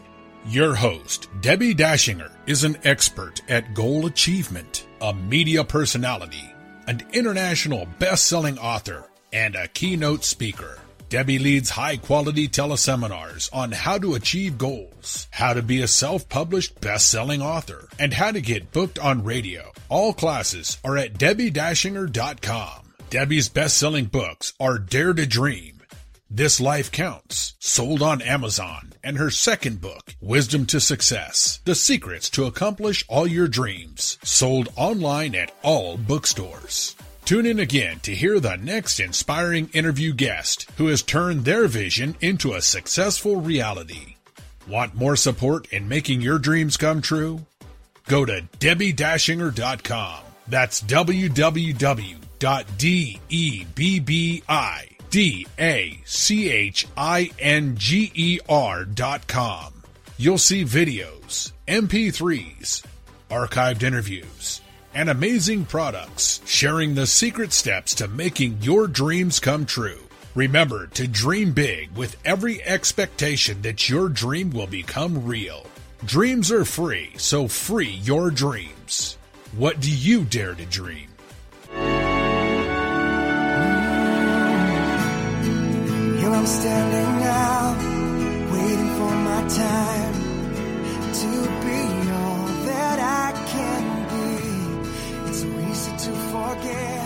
Your host, Debbie Dachinger, is an expert at goal achievement, a media personality, an international best selling author, and a keynote speaker. Debbie leads high quality teleseminars on how to achieve goals, how to be a self published best selling author, and how to get booked on radio. All classes are at DebbieDachinger.com. Debbie's best selling books are Dare to Dream, This Life Counts, sold on Amazon, and her second book, Wisdom to Success The Secrets to Accomplish All Your Dreams, sold online at all bookstores. Tune in again to hear the next inspiring interview guest who has turned their vision into a successful reality. Want more support in making your dreams come true? Go to DebbieDachinger.com. That's www.debbiedachinger.com. You'll see videos, MP3s, archived interviews, and amazing products, sharing the secret steps to making your dreams come true. Remember to dream big with every expectation that your dream will become real. Dreams are free, so free your dreams. What do you dare to dream? I'm standing now, waiting for my time to be all that I can be. It's so easy to forget.